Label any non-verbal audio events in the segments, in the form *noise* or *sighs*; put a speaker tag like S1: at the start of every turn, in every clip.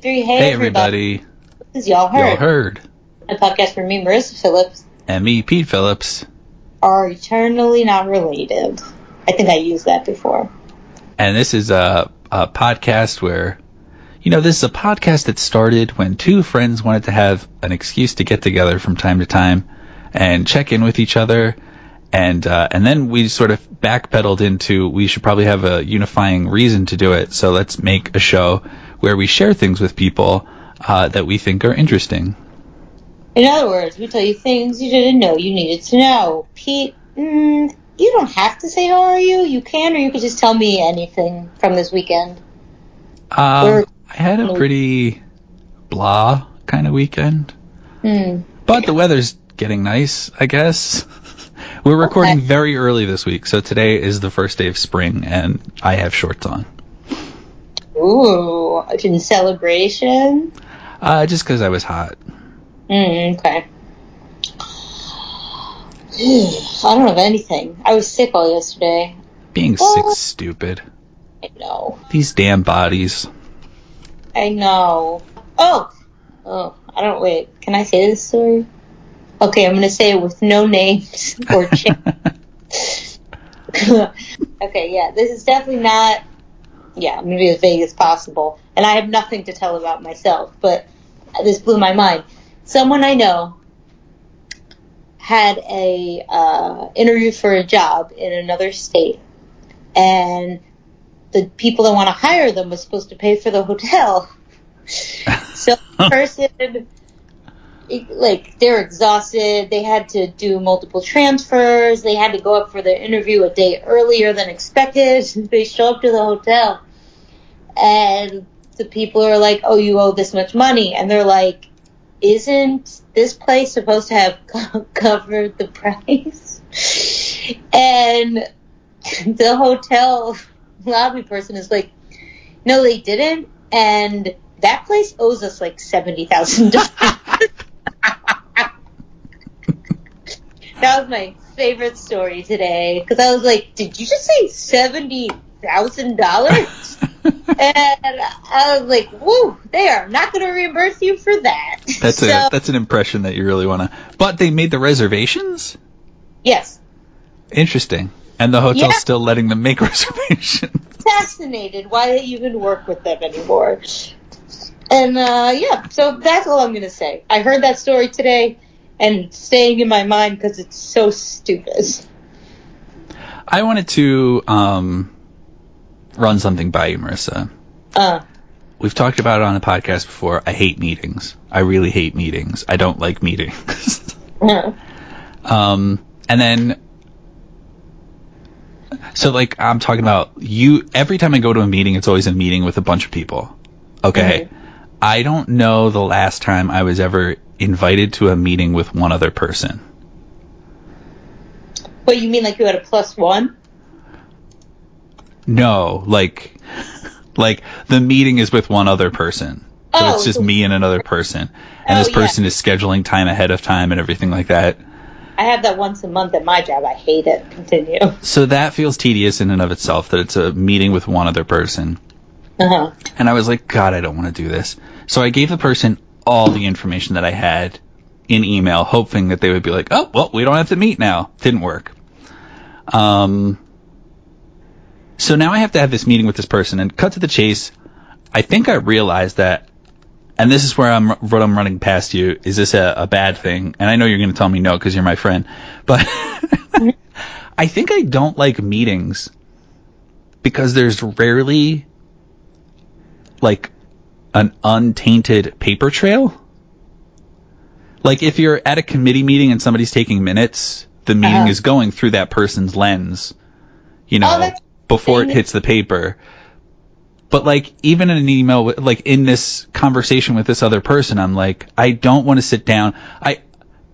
S1: three. Hey,
S2: Hey, everybody.
S1: This is Y'all Heard.
S2: Y'all heard.
S1: A podcast for me, Marissa Phillips,
S2: And me, Pete Phillips.
S1: are eternally not related. I think I used that before.
S2: And this is a, a podcast where, you know, this is a podcast that started when two friends wanted to have an excuse to get together from time to time and check in with each other. And, uh, and then we sort of backpedaled into we should probably have a unifying reason to do it. So let's make a show where we share things with people, uh, that we think are interesting.
S1: In other words, we tell you things you didn't know you needed to know. Pete, mm, you don't have to say how are you. You can, or you could just tell me anything from this weekend.
S2: Um,
S1: Or-
S2: I had a pretty blah kind of weekend.
S1: Hmm.
S2: But the weather's getting nice, I guess. *laughs* We're recording
S1: Okay.
S2: very early this week, so today is the first day of spring, and I have shorts on.
S1: Ooh, in celebration.
S2: Uh, just 'cause I was hot.
S1: Mm, okay. I don't have anything. I was sick all yesterday.
S2: Being sick's stupid.
S1: I know.
S2: These damn bodies.
S1: I know. Oh, oh, I don't wait. Can I say this story? Okay, I'm gonna say it with no names or *laughs* *laughs* Okay, yeah, this is definitely not. Yeah, I'm gonna be as vague as possible, and I have nothing to tell about myself. But this blew my mind. Someone I know had a uh, interview for a job in another state, and the people that want to hire them was supposed to pay for the hotel. *laughs* so the person, like, they're exhausted. They had to do multiple transfers. They had to go up for their interview a day earlier than expected. *laughs* They show up to the hotel, and the people are like, "Oh, you owe this much money," and they're like, "Isn't this place supposed to have *laughs* co- covered the price?" *laughs* And *laughs* the hotel lobby person is like, no, they didn't, and that place owes us like seventy thousand dollars. that was my favorite story today because I was like, did you just say seventy thousand dollars? *laughs* And I was like, whoa, they are not going to reimburse you for that.
S2: That's
S1: so,
S2: a that's an impression that you really want to. But they made the reservations.
S1: yes,
S2: Interesting. And the hotel's
S1: Yeah.
S2: still letting them make *laughs* reservations.
S1: fascinated why they even work with them anymore. And uh, yeah, so that's all I'm gonna say. I heard that story today, and staying in my mind because it's so stupid.
S2: I wanted to um, run something by you, Marissa.
S1: Uh,
S2: We've talked about it on the podcast before. I hate meetings. I really hate meetings. I don't like meetings. *laughs*
S1: uh,
S2: um, and then, so like I'm talking about you. Every time I go to a meeting, it's always a meeting with a bunch of people. Okay. I don't know the last time I was ever invited to a meeting with one other person.
S1: what you mean, like you had a plus one?
S2: No, like, like the meeting is with one other person. So
S1: Oh,
S2: it's just me and another person, and
S1: Oh,
S2: this
S1: yeah.
S2: person is scheduling time ahead of time and everything like that.
S1: I have that once a month at my job. I hate it. Continue.
S2: So that feels tedious in and of itself. That it's a meeting with one other person,
S1: Uh huh.
S2: and I was like, God, I don't want to do this. So I gave the person all the information that I had in email, hoping that they would be like, Oh, well, we don't have to meet now. Didn't work. Um. So now I have to have this meeting with this person, and cut to the chase. I think I realized that, and this is where I'm what I'm running past you. Is this a, a bad thing? And I know you're going to tell me no because you're my friend, but *laughs* I think I don't like meetings because there's rarely like an untainted paper trail. Like if you're at a committee meeting and somebody's taking minutes, the meeting
S1: Uh-huh.
S2: is going through that person's lens, you
S1: Oh,
S2: know,
S1: that's
S2: before it hits the paper. But like even in an email, like in this conversation with this other person, I'm like, I don't want to sit down. I,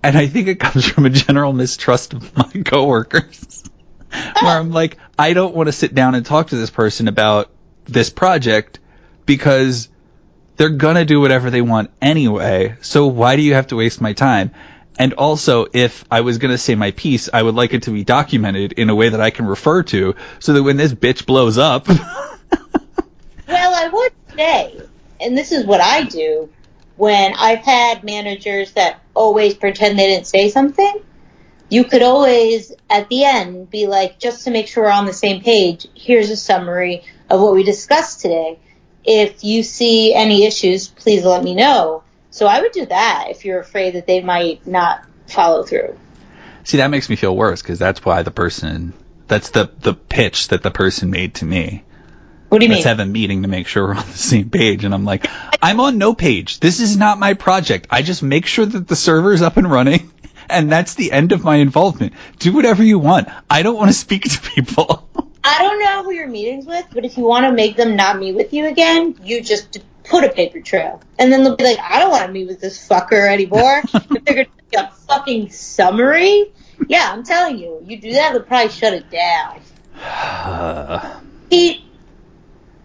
S2: and I think it comes from a general mistrust of my coworkers, *laughs* where I'm like, I don't want to sit down and talk to this person about this project because they're gonna do whatever they want anyway. So why do you have to waste my time? And also, if I was gonna say my piece, I would like it to be documented in a way that I can refer to, so that when this bitch blows up, *laughs*
S1: Well, I would say, and this is what I do when I've had managers that always pretend they didn't say something. You could always, at the end, be like, just to make sure we're on the same page, here's a summary of what we discussed today. If you see any issues, please let me know. So I would do that if you're afraid that they might not follow through.
S2: See, that makes me feel worse because that's why the person, that's the, the pitch that the person made to me.
S1: What do you mean?
S2: Let's
S1: mean?
S2: have a meeting to make sure we're on the same page. And I'm like, I'm on no page. This is not my project. I just make sure that the server's up and running. *laughs* And that's the end of my involvement. Do whatever you want. I don't want to speak to people. *laughs*
S1: I don't know who you're meetings with, but if you want to make them not meet with you again, you just put a paper trail. And then they'll be like, I don't want to meet with this fucker anymore. *laughs* if they're going to make a fucking summary, yeah, I'm telling you, you do that, they'll probably shut it down. *sighs* Pete,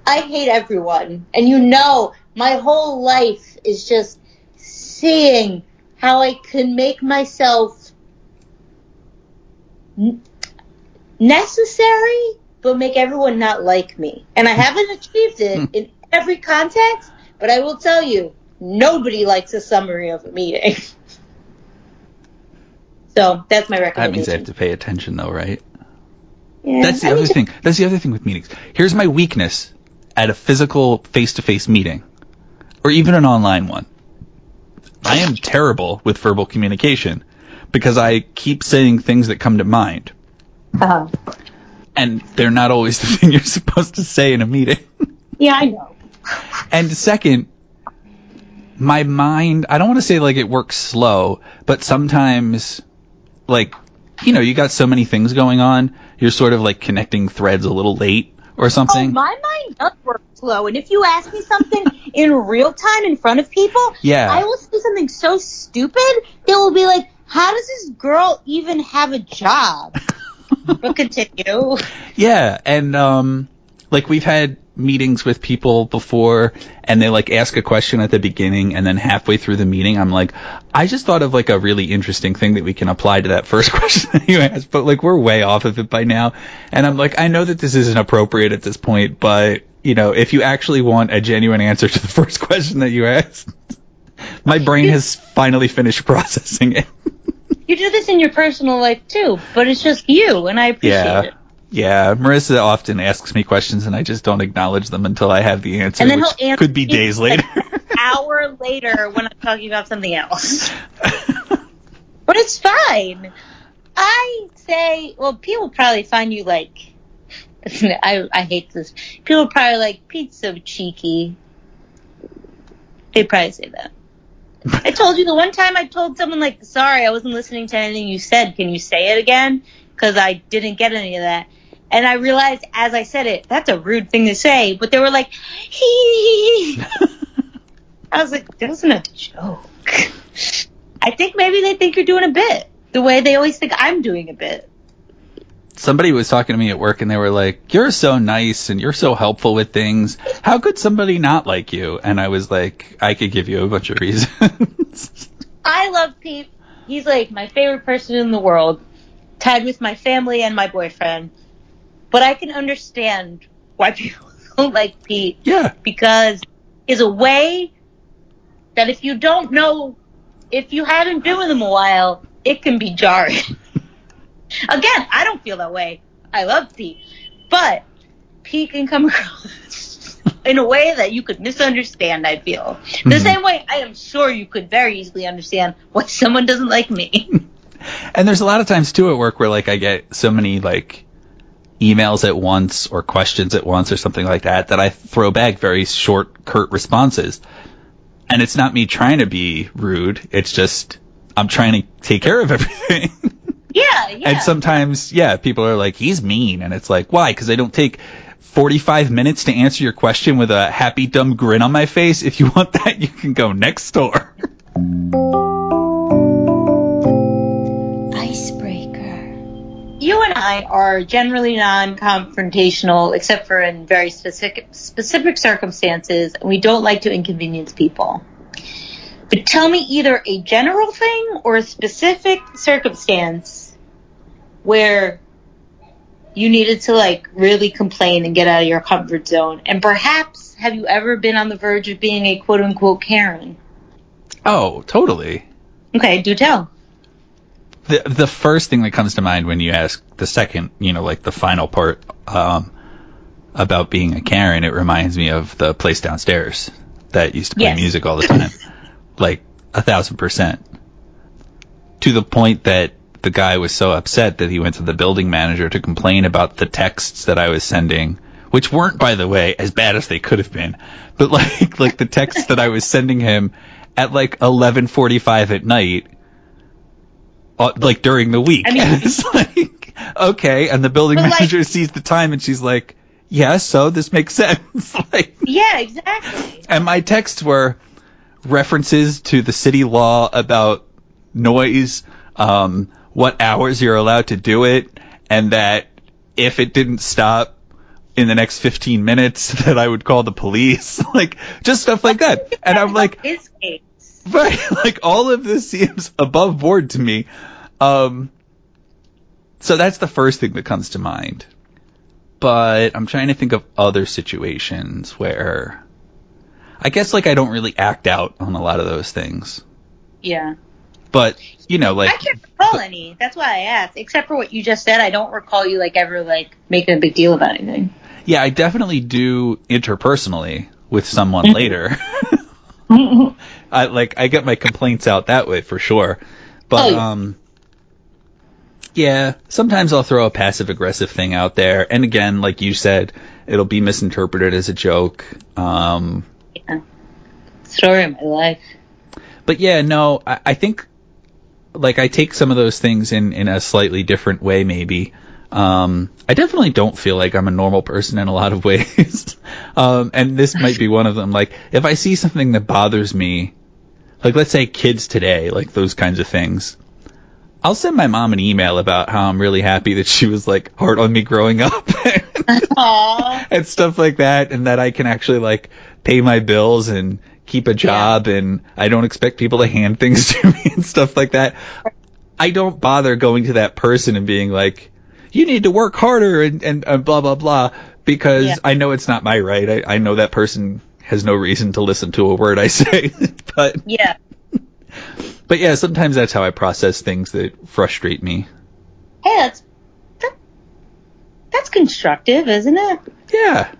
S1: I hate everyone. And you know, my whole life is just seeing how I can make myself n- necessary, but make everyone not like me. And I haven't achieved it hmm. in every context, but I will tell you, nobody likes a summary of a meeting. *laughs* so that's my
S2: that means I have to pay attention though, right?
S1: Yeah,
S2: That's the
S1: I
S2: other thing. That's the other thing with meetings. Here's my weakness at a physical face-to-face meeting, or even an online one. I am terrible with verbal communication because I keep saying things that come to mind,
S1: uh
S2: and they're not always *laughs* the thing you're supposed to say in a meeting.
S1: Yeah, I know.
S2: And second, my mind, I don't want to say like it works slow, but sometimes, like, you know, you got so many things going on, you're sort of like connecting threads a little late or
S1: Oh,
S2: something.
S1: my mind does work slow, and if you ask me something in real time in front of people,
S2: Yeah.
S1: I will say something so stupid they will be like, "How does this girl even have a job?" *laughs* but continue.
S2: Yeah, and um like we've had meetings with people before and they like ask a question at the beginning and then halfway through the meeting I'm like I just thought of like a really interesting thing that we can apply to that first *laughs* question that you asked but like we're way off of it by now and I'm like I know that this isn't appropriate at this point but you know if you actually want a genuine answer to the *laughs* first question that you asked my brain has finally finished processing it
S1: You do this in your personal life too, but it's just you, and I appreciate
S2: Yeah.
S1: it.
S2: Yeah, Marissa often asks me questions and I just don't acknowledge them until I have the answer,
S1: And then
S2: which
S1: answer
S2: could be days later.
S1: an hour later when I'm talking about something else. *laughs* But it's fine. I say, well, people probably find you like, *laughs* I, I hate this. People probably like, Pete's so cheeky. They probably say that. I told you the one time I told someone like, sorry, I wasn't listening to anything you said. Can you say it again? Cause I didn't get any of that. And I realized as I said it, that's a rude thing to say, but they were like, hee. *laughs* I was like, that wasn't a joke. I think maybe they think you're doing a bit. The way they always think I'm doing a bit.
S2: somebody was talking to me at work and they were like, "You're so nice and you're so helpful with things. How could somebody not like you?" And I was like, "I could give you a bunch of reasons." *laughs*
S1: I love Pete. He's like my favorite person in the world, tied with my family and my boyfriend. But I can understand why *laughs* people don't like Pete
S2: yeah,
S1: because is a way that if you don't know, if you haven't been with him a while, it can be jarring. *laughs* Again, I don't feel that way. I love Pete, but Pete can come *laughs* across in a way that you could misunderstand. I feel the
S2: Mhm.
S1: same way I am sure you could very easily understand why someone doesn't like me.
S2: and there's a lot of times too at work where like I get so many like emails at once or questions at once or something like that that I throw back very short, curt responses. And it's not me trying to be rude. It's just I'm trying to take care of *laughs* everything.
S1: yeah, yeah.
S2: And sometimes, yeah, people are like, he's mean. And it's like, why? Because I don't take 45 minutes to answer your question with a happy, dumb grin on my face. If you want that, you can go next door. *laughs*
S1: You and I are generally non-confrontational, except for in very specific specific circumstances. and We don't like to inconvenience people. But tell me either a general thing or a specific circumstance where you needed to like really complain and get out of your comfort zone. And perhaps have you ever been on the verge of being a quote unquote Karen?
S2: Oh, totally.
S1: Okay, do tell.
S2: The the first thing that comes to mind when you ask the second, you know, like the final part um, about being a Karen, it reminds me of the place downstairs that used to play
S1: Yes.
S2: music all the time, *laughs* like a thousand percent. To the point that the guy was so upset that he went to the building manager to complain about the texts that I was sending, which weren't, by the way, as bad as they could have been, but *laughs* like like the texts that I was sending him at like 11:45 at night, like during the week.
S1: I mean-
S2: And *laughs* it's like okay, and the building
S1: But, like-
S2: manager sees the time and she's like, "Yeah, so this makes *laughs* sense." *laughs* like,
S1: Yeah, exactly.
S2: and my texts were references to the city law about noise, um, what hours you're allowed to do it, and that if it didn't stop in the next 15 minutes, that I would call the police, like just stuff like that. And I'm like, right, like all of this seems above board to me. Um, so that's the first thing that comes to mind. But I'm trying to think of other situations where I guess like I don't really act out on a lot of those things.
S1: Yeah.
S2: But, you know, like
S1: I can't recall any. That's why I asked. Except for what you just said, I don't recall you like ever like making a big deal about anything.
S2: yeah, I definitely do interpersonally with someone
S1: Mhm.
S2: later. *laughs* *laughs* I like I get my complaints out that way for sure. But
S1: Oh, yeah.
S2: um yeah, sometimes I'll throw a passive aggressive thing out there and again, like you said, it'll be misinterpreted as a joke. Um
S1: Yeah. Story of my life.
S2: but yeah, no, I, I think like I take some of those things in in a slightly different way maybe. Um, I definitely don't feel like I'm a normal person in a lot of *laughs* ways. um, and this might be one of them. Like if I see something that bothers me, like let's say kids today, like those kinds of things. I'll send my mom an email about how I'm really happy that she was like hard on me growing up *laughs* and stuff like that, and that I can actually like pay my bills and keep a job, and I don't expect people to hand things *laughs* to me and stuff like that. I don't bother going to that person and being like, "You need to work harder," and and, and blah blah blah, because
S1: Yeah.
S2: I know it's not my right. I, I know that person has no reason to listen to a word I *laughs* say, but
S1: Yeah.
S2: But yeah, sometimes that's how I process things that frustrate me.
S1: Hey, that's that, that's constructive, isn't it?
S2: Yeah,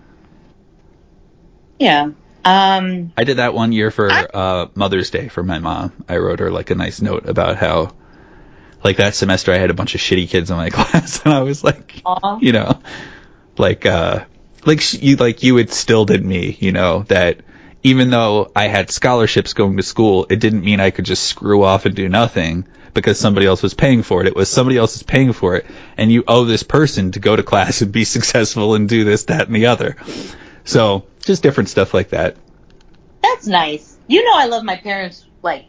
S1: Yeah. Um.
S2: I did that one year for
S1: I-
S2: uh, Mother's Day for my mom. I wrote her like a nice note about how, like that semester I had a bunch of shitty kids in my *laughs* class, and I was like,
S1: Aw.
S2: you know, like uh, like you like you instilled in me, you know, that even though I had scholarships going to school, it didn't mean I could just screw off and do nothing because somebody else was paying for it. It was somebody else is paying for it, and you owe this person to go to class and be *laughs* successful and do this, that, and the other. So just different stuff like that.
S1: That's nice. You know, I love my parents like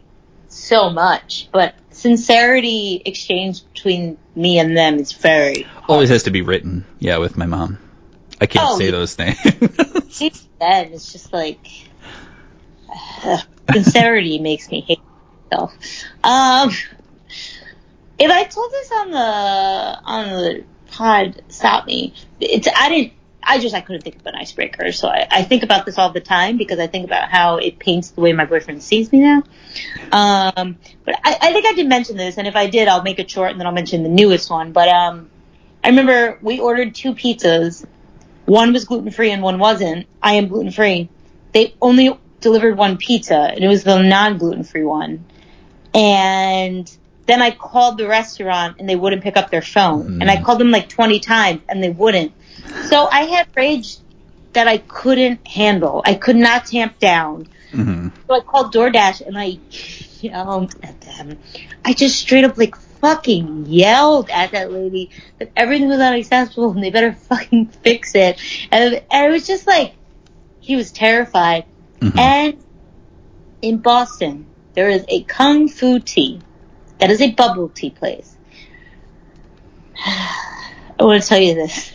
S1: so much, but sincerity exchange between me and them is very.
S2: Always has to be written. Yeah, with my mom. I can't
S1: Oh,
S2: say those things.
S1: Them. It's just like sincerity makes me hate myself. Um, if I told this on the on the pod, stop me. It's I didn't. I just I couldn't think of an icebreaker, so I, I think about this all the time because I think about how it paints the way my boyfriend sees me now. Um, but I, I think I did mention this, and if I did, I'll make it short and then I'll mention the newest one. But um, I remember we ordered two pizzas. One was gluten free and one wasn't. I am gluten free. They only delivered one pizza, and it was the non gluten free one. And then I called the restaurant and they wouldn't pick up their phone. And I called them like 20 times and they wouldn't. So I had rage that I couldn't handle. I could not tamp down.
S2: hmm
S1: So I called DoorDash and I yelled at them. I just straight up like fucking yelled at that lady that everything was unacceptable and they better *laughs* fucking fix it. And, and it was just like, he was terrified.
S2: Mhm.
S1: And in Boston, there is a Kung Fu Tea. That is a bubble tea place. *sighs* I want to tell you this.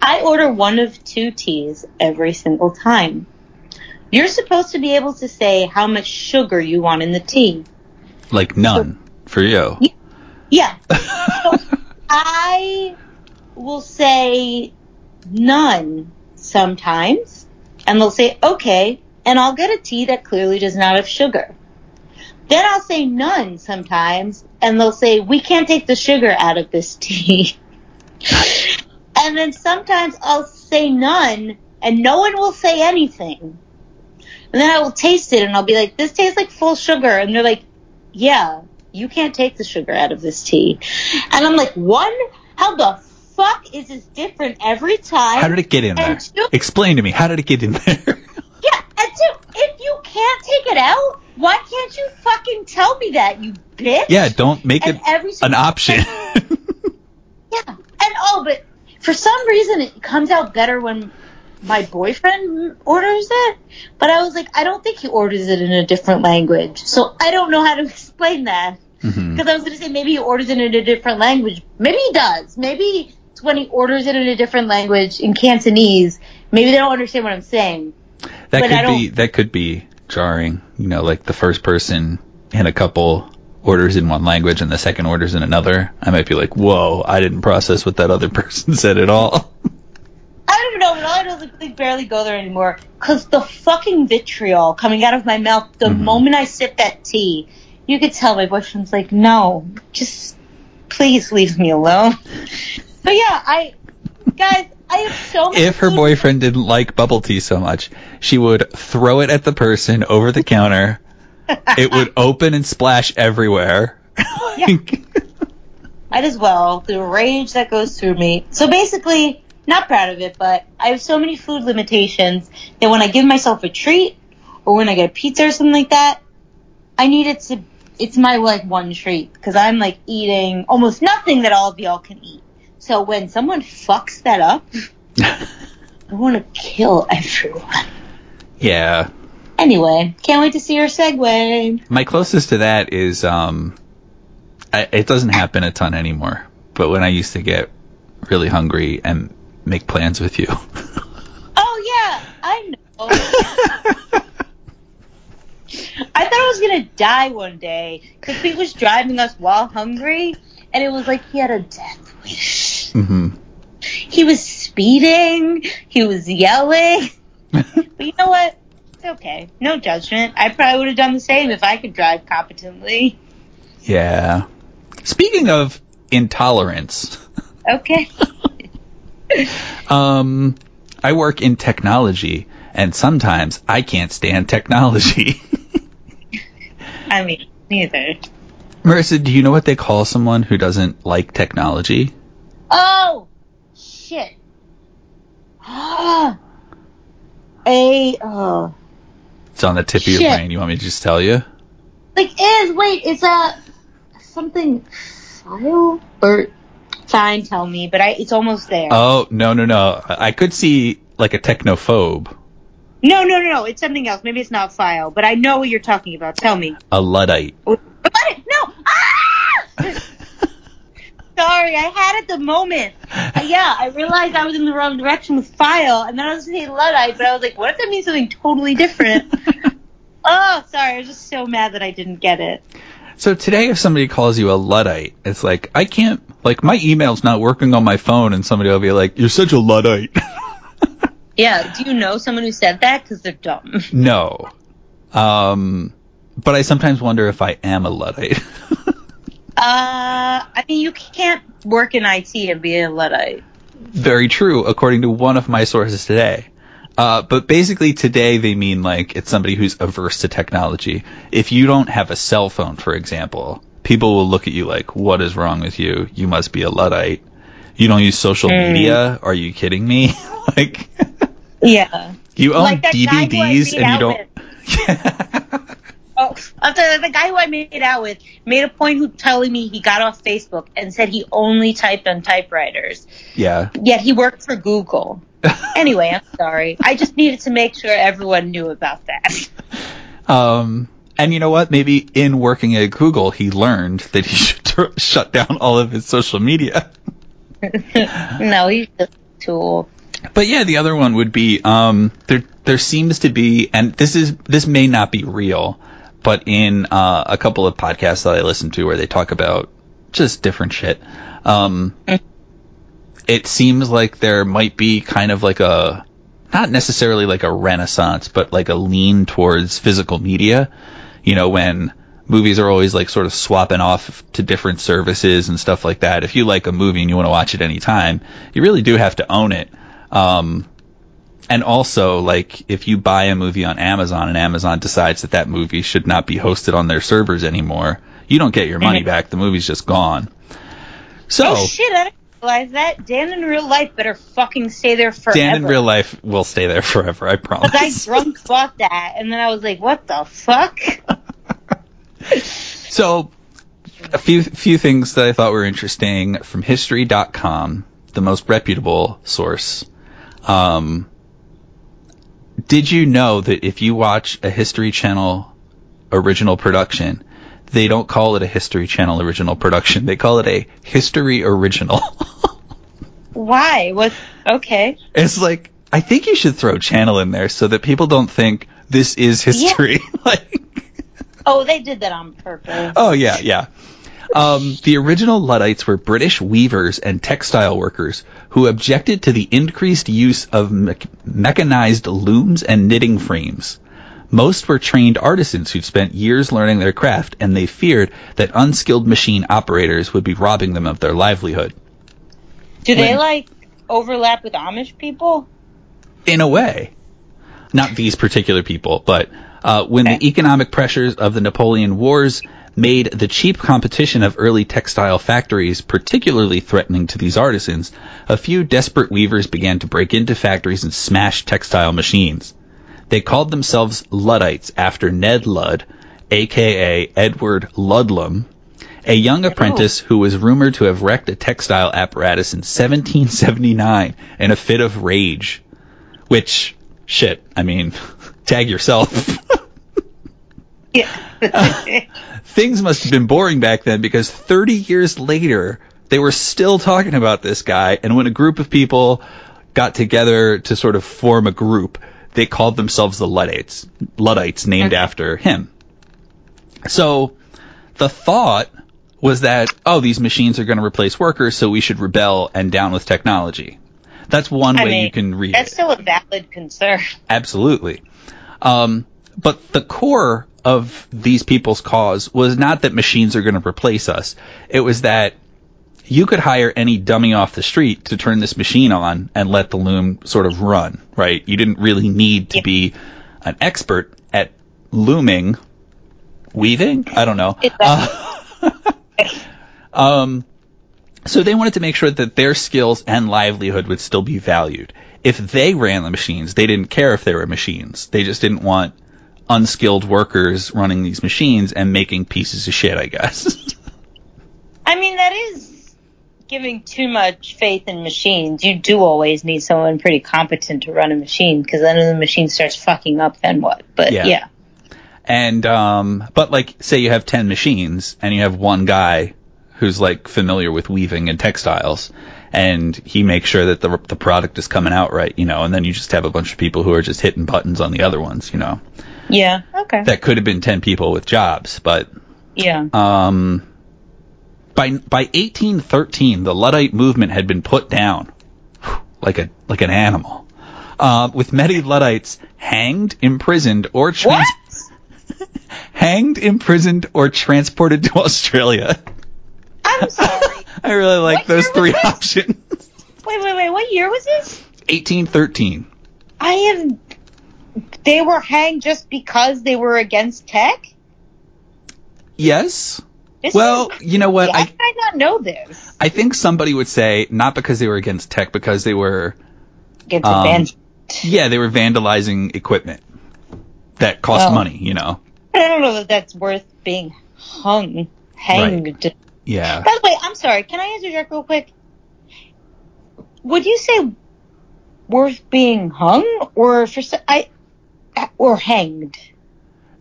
S1: I order one of two teas every single time. You're supposed to be able to say how much sugar you want in the tea.
S2: Like none for you.
S1: Yeah. *laughs* So I will say none sometimes, and they'll say okay, and I'll get a tea that clearly does not have sugar. Then I'll say none sometimes, and they'll say we can't take the sugar out of this tea. *laughs* and then sometimes I'll say none, and no one will say anything. And then I will taste it, and I'll be like, this tastes like full sugar, and they're like, yeah, you can't take the sugar out of this tea. And I'm like, one, how the fuck is this different every time?
S2: How did it get in there?
S1: Two,
S2: Explain to me. How did it get in there? *laughs*
S1: yeah, and two, if you can't take it out, why can't you fucking tell me that, you bitch?
S2: yeah, don't make
S1: And
S2: it
S1: every
S2: an option. *laughs*
S1: Yeah, and oh, but for some reason it comes out better when my boyfriend orders it. But I was like, I don't think he orders it in a different language, so I don't know how to *laughs* explain that.
S2: Mm-hmm.
S1: Because I was going to say maybe he orders it in a different language. Maybe he does. Maybe when he orders it in a different language in Cantonese. Maybe they don't understand what I'm saying.
S2: That could be that could be jarring. You know, like the first person in a couple orders in one language and the second orders in another. I might be like, whoa, I didn't process what that other *laughs* person said at all.
S1: I don't know, but all I know is like, they barely go there anymore. Cause the fucking vitriol coming out of my mouth the
S2: Mhm.
S1: moment I sip that tea, you could tell my boyfriend's like, no, just please leave me alone. *laughs* But yeah, I, guys, I have so much
S2: if her
S1: food-
S2: boyfriend didn't like bubble tea so much, she would throw it at the person over the counter. it would *laughs* open and splash everywhere. *laughs*
S1: Might as well. The rage that goes through me. So basically, not proud of it, but I have so many food limitations that when I give myself a treat or when I get a pizza or something like that, I need it to, it's my like one treat because I'm like eating almost nothing that all of y'all can eat. So when someone fucks that up, *laughs* I want to kill everyone.
S2: yeah.
S1: Anyway, can't wait to see your segue.
S2: My closest to that is um I, it doesn't happen a ton anymore, but when I used to get really hungry and make plans with you. *laughs*
S1: Oh yeah, I know. *laughs* I thought I was gonna die one day because he was driving us while hungry, and it was like he had a death
S2: mhm.
S1: He was speeding, he was yelling, *laughs* but you know what? It's okay. No judgment. I probably would have done the same if I could drive competently.
S2: Yeah. Speaking of intolerance,
S1: Okay. *laughs*
S2: um I work in technology and sometimes I can't stand technology. *laughs*
S1: I mean, neither.
S2: Marissa, do you know what they call someone who doesn't like technology?
S1: Oh, shit. *gasps* a oh.
S2: It's on the tip of your brain. You want me to just tell you?
S1: Like is wait, is that something file or fine? Tell me, but I it's almost there.
S2: Oh, no, no, no. I I could see like a technophobe,
S1: no, no, no, no, it's something else. Maybe it's not file, but I know what you're talking about. Tell me.
S2: a Luddite.
S1: But no. Ah! Sorry, I had it the moment. Yeah, I realized I was in the wrong direction with file, and then I was saying Luddite, but I was like, what if that means something totally different? *laughs* oh, sorry, I was just so mad that I didn't get it.
S2: So today, if somebody calls you a Luddite, it's like, I can't, like, my email's not working on my phone, and somebody will be like, you're such a Luddite. *laughs*
S1: Yeah, do you know someone who said that? Because they're dumb.
S2: no. Um, but I sometimes wonder if I am a Luddite. *laughs*
S1: Uh, I mean, you can't work in IT and be a Luddite.
S2: Very true, according to one of my sources today. Uh, but basically today they mean like it's somebody who's averse to technology. If you don't have a cell phone, for example, people will look at you like, what is wrong with you? You must be a Luddite. You don't use social
S1: Hmm.
S2: media? Are you kidding me? *laughs* like,
S1: Yeah.
S2: you own
S1: Like that guy who I
S2: DVDs and you don't. *laughs*
S1: Oh, the, the guy who I made out with made a point of telling me he got off Facebook and said he only typed on typewriters.
S2: yeah.
S1: Yet he worked for Google. *laughs* Anyway, I'm sorry. I just needed to make sure everyone knew about that.
S2: Um, and you know what? Maybe in working at Google, he learned that he *laughs* should tur- shut down all of his social media. *laughs*
S1: no, he's just a tool.
S2: But yeah, the other one would be um, there. There seems to be, and this is this may not be real, but in uh, a couple of podcasts that I listen to where they talk about just different shit, um, it seems like there might be kind of like a not necessarily like a renaissance, but like a lean towards physical media. You know, when movies are always like sort of swapping off to different services and stuff like that. If you like a movie and you want to watch it anytime, you really do have to own it. Um, and also, like, if you buy a movie on Amazon and Amazon decides that that movie should not be hosted on their servers anymore, you don't get your money back. The movie's just gone. So,
S1: oh shit! I didn't realize that. Dan in real life better fucking stay there forever.
S2: Dan in real life will stay there forever, I promise.
S1: Because I drunk *laughs* bought that, and then I was like, "What the fuck?" *laughs*
S2: So, a few few things that I thought were interesting from History.com, the most reputable source. Um, did you know that if you watch a History Channel original production, they don't call it a History Channel original production. They call it a History Original. *laughs*
S1: Why? What? Okay.
S2: it's like I think you should throw channel in there so that people don't think this is history. *laughs* like
S1: Oh, they did that on purpose.
S2: Oh yeah, yeah. Um, the original Luddites were British weavers and textile workers who objected to the increased use of me- mechanized looms and knitting frames. Most were trained artisans who'd spent years learning their craft, and they feared that unskilled machine operators would be robbing them of their livelihood.
S1: Do they
S2: when-
S1: like overlap with Amish people?
S2: in a way. Not these particular people, but uh, when the economic pressures of the Napoleon Wars made the cheap competition of early textile factories particularly threatening to these artisans, a few desperate weavers began to break into factories and smash textile machines. They called themselves Luddites after Ned Ludd, aka Edward Ludlam, a young apprentice who was rumored to have wrecked a textile apparatus in 1779 in a fit of rage. Which, shit, I mean, *laughs* tag yourself. *laughs*
S1: Yeah. *laughs*
S2: Things must have been boring back then because 30 years later, they were still talking about this guy. And when a group of people got together to sort of form a group, they called themselves the Luddites, Luddites named after him. So the thought was that, oh, these machines are going to replace workers, so we should rebel and down with technology. That's one
S1: I
S2: way
S1: mean,
S2: you can read
S1: That's
S2: it.
S1: still a valid concern.
S2: Absolutely. Um, but the core of these people's cause was not that machines are going to replace us. It was that you could hire any dummy off the street to turn this machine on and let the loom sort of run, right? You didn't really need to
S1: Yeah.
S2: be an expert at looming, weaving. I don't know.
S1: It's
S2: Uh, *laughs* um, so they wanted to make sure that their skills and livelihood would still be valued. If they ran the machines, they didn't care if they were machines. They just didn't want unskilled workers running these machines and making pieces of shit, I guess. *laughs*
S1: I mean, that is giving too much faith in machines. You do always need someone pretty competent to run a machine because then if the machine starts fucking up, then what? But
S2: Yeah.
S1: yeah.
S2: and um but like say you have 10 machines and you have one guy who's like familiar with weaving and textiles and he makes sure that the the product is coming out right, you know, and then you just have a bunch of people who are just hitting buttons on the other ones, you know.
S1: Yeah. Okay.
S2: That could have been 10 people with jobs, but
S1: yeah.
S2: Um, by by 1813, the Luddite movement had been put down like a like an animal, uh, with many Luddites hanged, imprisoned, or trans- *laughs* hanged, imprisoned, or transported to Australia.
S1: I'm sorry. *laughs*
S2: I really like
S1: What
S2: those three options.
S1: wait, wait, wait. What year was this?
S2: 1813.
S1: I have. They were hanged just because they were against tech.
S2: Yes.
S1: This
S2: Well,
S1: is-
S2: you know what? I
S1: did I not know this?
S2: I think somebody would say not because they were against tech, because they were
S1: Against
S2: Um,
S1: advanced.
S2: yeah they were vandalizing equipment that cost
S1: Oh.
S2: money, you know.
S1: I don't know that that's worth being hung, hanged.
S2: Yeah.
S1: By the way, I'm sorry. Can I interject real quick? Would you say worth being hung or for I or hanged?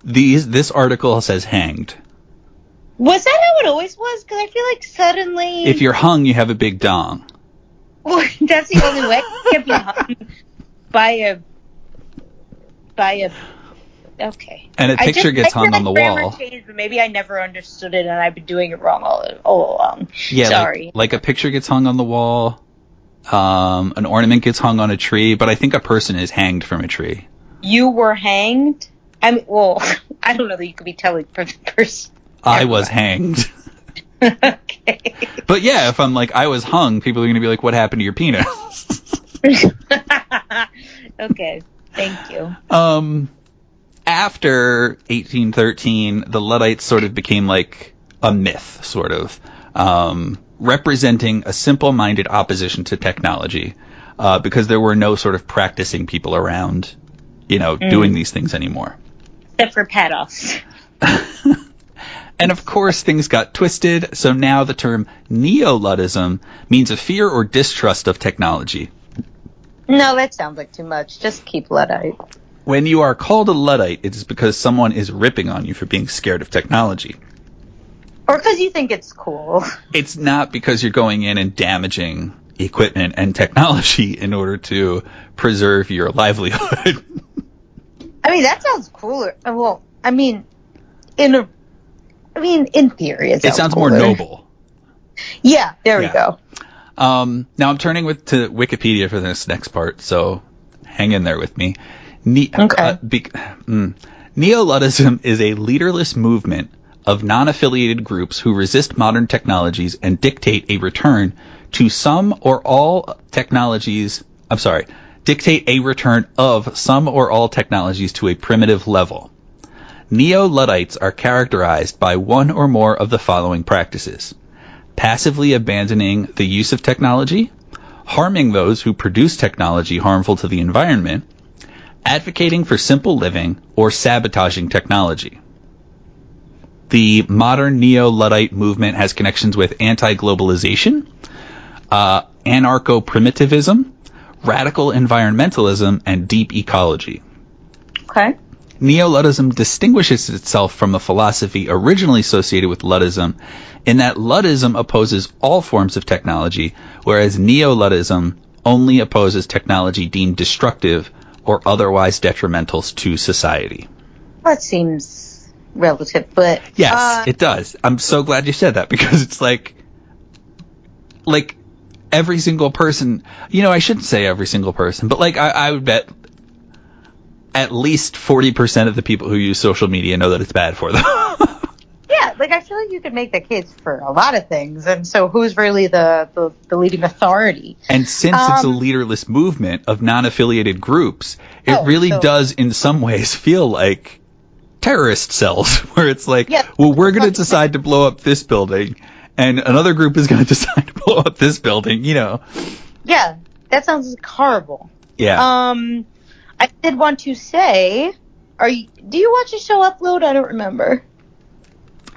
S2: These this article says hanged.
S1: Was that how it always was? Because I feel like suddenly
S2: If you're hung, you have a big dong.
S1: Well, *laughs* that's the only way. You can't be hung by a by a. Okay.
S2: And a picture
S1: just-
S2: gets hung on the wall.
S1: Changed, but maybe I never understood it, and I've been doing it wrong all all along.
S2: Yeah, like-
S1: Sorry.
S2: Like, a picture gets hung on the wall. Um, an ornament gets hung on a tree, but I think a person is hanged from a tree.
S1: You were hanged. I mean, well, *laughs* I don't know that you could be telling from the person.
S2: I was hanged. *laughs*
S1: okay.
S2: But yeah, if I'm like I was hung, people are gonna be like, "What happened to your penis?" *laughs*
S1: okay. Thank you.
S2: um, after 1813, the Luddites sort of became like a myth, sort of, um, representing a simple-minded opposition to technology, uh, because there were no sort of practicing people around, you know, mm. doing these things anymore.
S1: Except for paddles. *laughs*
S2: And of course, things got twisted, so now the term neo-Luddism means a fear or distrust of technology.
S1: No, that sounds like too much. Just keep Luddite.
S2: When you are called a Luddite, it is because someone is ripping on you for being scared of technology.
S1: Or because you think it's cool. *laughs*
S2: It's not because you're going in and damaging equipment and technology in order to preserve your livelihood. *laughs*
S1: I mean, that sounds cooler. Uh, Well, I mean, in a, I mean, in theory, it
S2: it
S1: sounds,
S2: sounds more noble. *laughs*
S1: Yeah, there
S2: Yeah.
S1: we go.
S2: Um, now I'm turning with to Wikipedia for this next part, so hang in there with me. Ne-
S1: Okay.
S2: uh, be- mm. Neo-Luddism is a leaderless movement of non-affiliated groups who resist modern technologies and dictate a return to some or all technologies. I'm sorry, dictate a return of some or all technologies to a primitive level. Neo-Luddites are characterized by one or more of the following practices passively abandoning the use of technology, harming those who produce technology harmful to the environment, advocating for simple living, or sabotaging technology. The modern neo-Luddite movement has connections with anti-globalization, uh, anarcho-primitivism, radical environmentalism, and deep ecology.
S1: Okay.
S2: Neo-Luddism distinguishes itself from a philosophy originally associated with Luddism in that Luddism opposes all forms of technology, whereas Neo-Luddism only opposes technology deemed destructive or otherwise detrimental to society.
S1: That seems relative, but
S2: Yes,
S1: uh,
S2: it does. I'm so glad you said that because it's like, like every single person. You know, I shouldn't say every single person, but like I, I would bet at least forty percent of the people who use social media know that it's bad for them. *laughs*
S1: yeah, like I feel like you could make the case for a lot of things, and so who's really the the, the leading authority?
S2: and since it's a
S1: Um,
S2: leaderless movement of non-affiliated groups, it
S1: Oh,
S2: really
S1: so-
S2: does, in some ways, feel like terrorist cells, *laughs* where it's like,
S1: Yeah.
S2: well, we're going to decide to blow up this building, and another group is going *laughs* to decide to blow up this building. You know,
S1: Yeah, that sounds horrible.
S2: yeah.
S1: Um, I did want to say, are you? Do you watch the show Upload? I don't remember.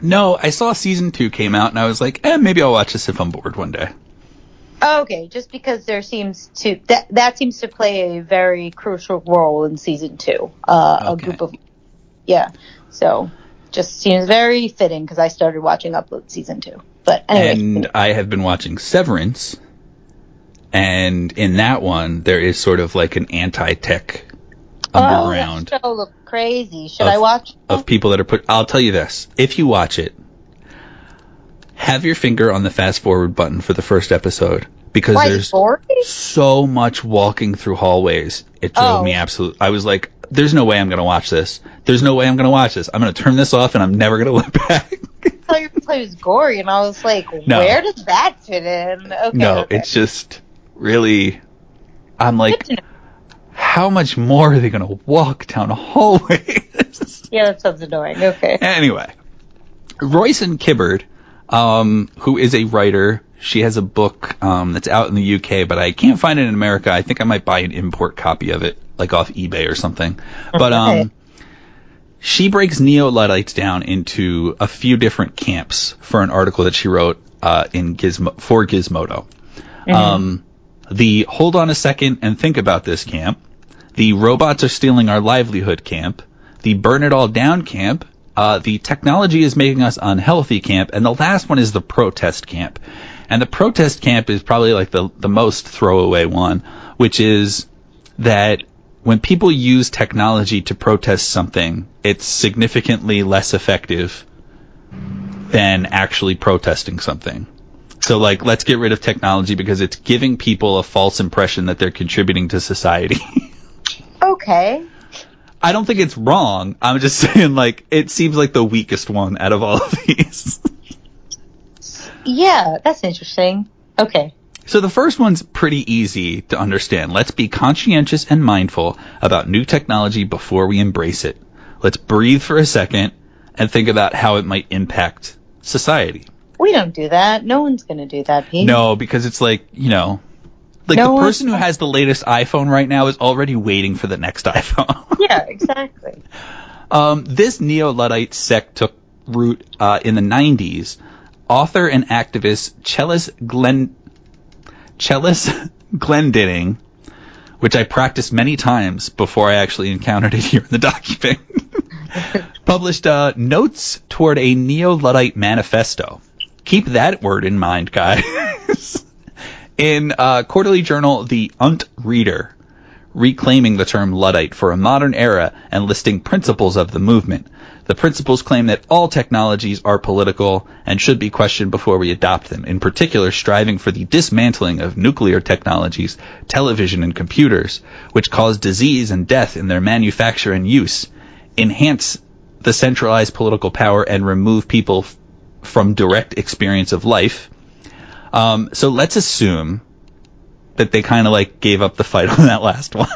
S2: no, I saw season two came out, and I was like, eh, maybe I'll watch this if I'm bored one day.
S1: Oh, okay, just because there seems to that that seems to play a very crucial role in season two. Uh,
S2: Okay.
S1: A group of yeah, so just seems very fitting because I started watching Upload season two. But anyway,
S2: And I have been watching Severance, and in that one, there is sort of like an anti-tech underground.
S1: Oh, that show looked crazy. Should
S2: Of-
S1: I watch?
S2: of people that are put. I'll tell you this: if you watch it, have your finger on the fast forward button for the first episode because
S1: Why
S2: there's
S1: boring?
S2: so much walking through hallways. It drove
S1: Oh.
S2: me absolute. I was like, "There's no way I'm going to watch this. There's no way I'm going to watch this. I'm going to turn this off and I'm never going *laughs* to look back."
S1: I thought your play was gory, and I was like,
S2: No.
S1: where does that fit in? Okay,
S2: no,
S1: okay.
S2: it's just really. I'm like, how much more are they going to walk down a hallway? *laughs*
S1: Yeah, that sounds annoying. Okay.
S2: Anyway, Roisin Kiberd, um, who is a writer, she has a book um, that's out in the UK, but I can't find it in America. I think I might buy an import copy of it, like off eBay or something. But um, she breaks neo Luddites down into a few different camps for an article that she wrote uh, in Gizmo for Gizmodo. Um, the hold on a second and think about this camp, the robots are stealing our livelihood camp, the burn it all down camp, uh, the technology is making us unhealthy camp, and the last one is the protest camp. And the protest camp is probably like the, the most throwaway one, which is that when people use technology to protest something, it's significantly less effective than actually protesting something. So like, let's get rid of technology because it's giving people a false impression that they're contributing to society. *laughs*
S1: Okay.
S2: I don't think it's wrong. I'm just *laughs* saying like, it seems like the weakest one out of all of these.
S1: Yeah, that's interesting. Okay.
S2: So the first one's pretty easy to understand. Let's be conscientious and mindful about new technology before we embrace it. Let's breathe for a second and think about how it might impact society.
S1: We don't do that. No one's going to do that, Pete.
S2: No, because it's like, you know, like
S1: No
S2: the person who has the latest iPhone right now is already waiting for the next *laughs* iPhone.
S1: Yeah, exactly.
S2: Um, this neo-Luddite sect took root uh, in the 90s. Author and activist Chellis Glen Chellis *laughs* Glendinning, which I practiced many times before I actually encountered it here in the document, *laughs* published uh, notes toward a neo-Luddite manifesto. Keep that word in mind, guys. In uh, quarterly journal The Utne Reader, reclaiming the term Luddite for a modern era and listing principles of the movement. The principles claim that all technologies are political and should be questioned before we adopt them, in particular striving for the dismantling of nuclear technologies, television and computers, which cause disease and death in their manufacture and use, enhance the centralized political power and remove people f- from direct experience of life. Um, so let's assume that they kind of like gave up the fight *laughs* on that last one.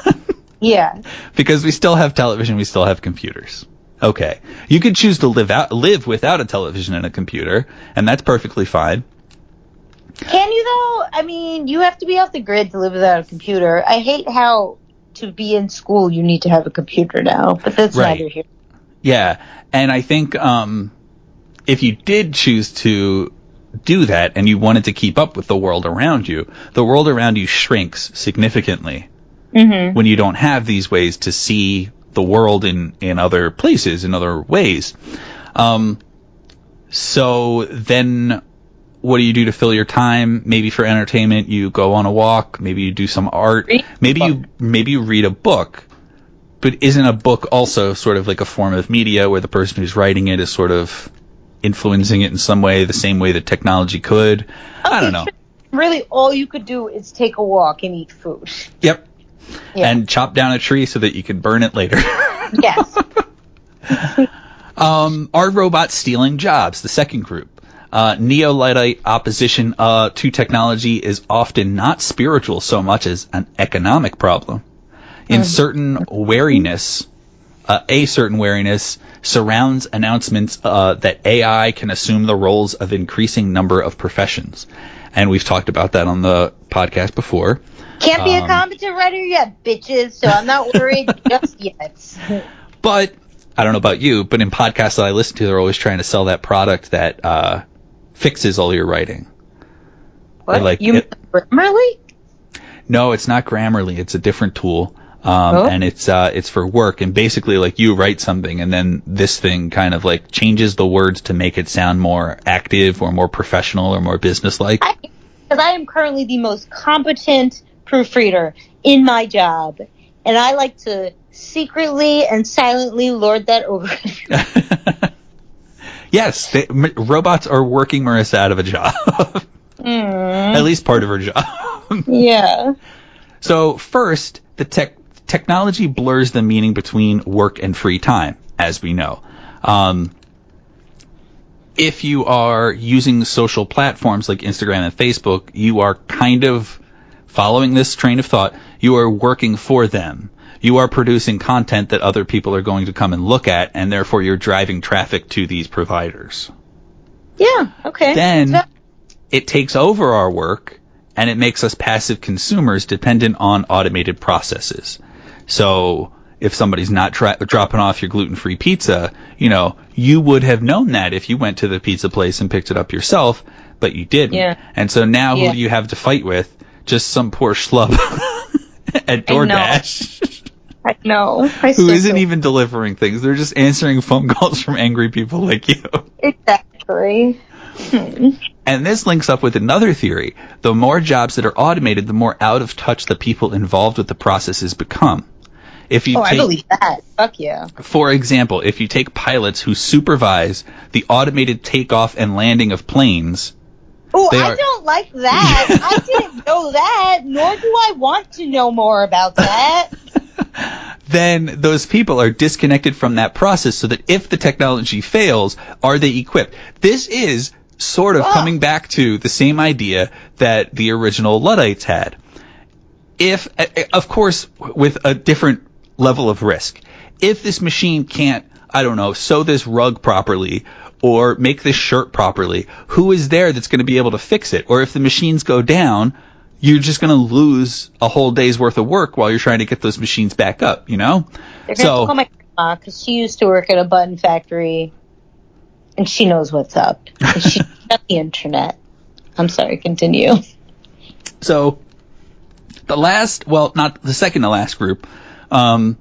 S1: Yeah.
S2: because we still have television, we still have computers. Okay. You could choose to live out live without a television and a computer, and that's perfectly fine.
S1: Can you though? I mean, you have to be off the grid to live without a computer. I hate how to be in school you need to have a computer now, but that's
S2: Right.
S1: neither here.
S2: Yeah, and I think um, if you did choose to do that and you wanted to keep up with the world around you, the world around you shrinks significantly
S1: Mm-hmm.
S2: when you don't have these ways to see the world in, in other places, in other ways. Um, so then what do you do to fill your time? Maybe for entertainment, you go on a walk, maybe you do some art, maybe you, maybe you read a book. But isn't a book also sort of like a form of media where the person who's writing it is sort of influencing it in some way, the same way that technology could? I don't know.
S1: Really, all you could do is take a walk and eat food.
S2: Yep.
S1: Yeah.
S2: And chop down a tree so that you can burn it later. *laughs*
S1: Yes. *laughs*
S2: Um, are robots stealing jobs? The second group. Uh, Neo-Luddite opposition uh, to technology is often not spiritual so much as an economic problem. In certain wariness, uh, a certain wariness surrounds announcements uh, that AI can assume the roles of increasing number of professions. And we've talked about that on the podcast before.
S1: Can't be a
S2: Um,
S1: competent writer yet, bitches. So I'm not worried *laughs* just yet.
S2: But I don't know about you, but in podcasts that I listen to, they're always trying to sell that product that uh, fixes all your writing.
S1: What?
S2: like
S1: you
S2: it-
S1: Grammarly?
S2: No, it's not Grammarly. It's a different tool, um,
S1: Oh.
S2: and it's uh, it's for work. And basically, like you write something, and then this thing kind of like changes the words to make it sound more active or more professional or more businesslike.
S1: Because I am currently the most competent proofreader in my job, and I like to secretly and silently lord that over. *laughs*
S2: yes, they, m- robots are working Marissa out of a job,
S1: Mm, *laughs*
S2: at least part of her job. *laughs*
S1: yeah.
S2: So first, the tech technology blurs the meaning between work and free time, as we know. Um, if you are using social platforms like Instagram and Facebook, you are kind of following this train of thought. You are working for them. You are producing content that other people are going to come and look at, and therefore you're driving traffic to these providers
S1: Yeah. Okay.
S2: then
S1: So-
S2: it takes over our work and it makes us passive consumers dependent on automated processes. So if somebody's not tra- dropping off your gluten-free pizza, you know, you would have known that if you went to the pizza place and picked it up yourself, but you didn't.
S1: Yeah.
S2: And so now
S1: Yeah.
S2: who do you have to fight with? Just some poor schlub *laughs* at
S1: I know.
S2: DoorDash
S1: I know. *laughs* I
S2: who isn't even delivering things. They're just answering phone calls from angry people like you.
S1: exactly. Hmm.
S2: And this links up with another theory. The more jobs that are automated, the more out of touch the people involved with the processes become. If you
S1: Oh, I
S2: take,
S1: believe that. Fuck yeah.
S2: for example, if you take pilots who supervise the automated takeoff and landing of planes,
S1: Oh, I
S2: are-
S1: don't like *laughs* that. I didn't know that, nor do I want to know more about that. *laughs*
S2: then those people are disconnected from that process so that if the technology fails, are they equipped? This is sort of
S1: Wow.
S2: coming back to the same idea that the original Luddites had. If, eh, eh, of course, with a different level of risk. If this machine can't, I don't know, sew this rug properly or make this shirt properly, who is there that's going to be able to fix it? Or if the machines go down, you're just going to lose a whole day's worth of work while you're trying to get those machines back up, you know?
S1: They're going to
S2: So-
S1: call my grandma because she used to work at a button factory, and she knows what's up. And she's *laughs* on the internet. I'm sorry. Continue.
S2: So the last, well, not the second to last group, um,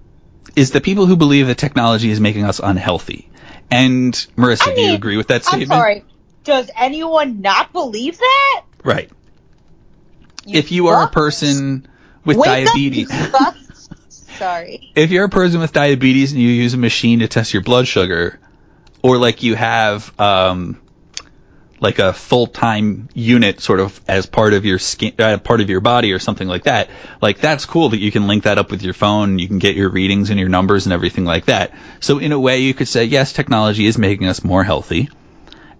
S2: is the people who believe that technology is making us unhealthy. And Marissa,
S1: I
S2: do you agree with that statement?
S1: I'm sorry. Does anyone not believe that?
S2: Right. if you are a person with diabetes,
S1: Up, *laughs* sorry.
S2: if you're a person with diabetes and you use a machine to test your blood sugar, or like you have um, like a full time unit sort of as part of your skin, uh, part of your body or something like that, like that's cool that you can link that up with your phone. You can get your readings and your numbers and everything like that. So in a way, you could say yes, technology is making us more healthy.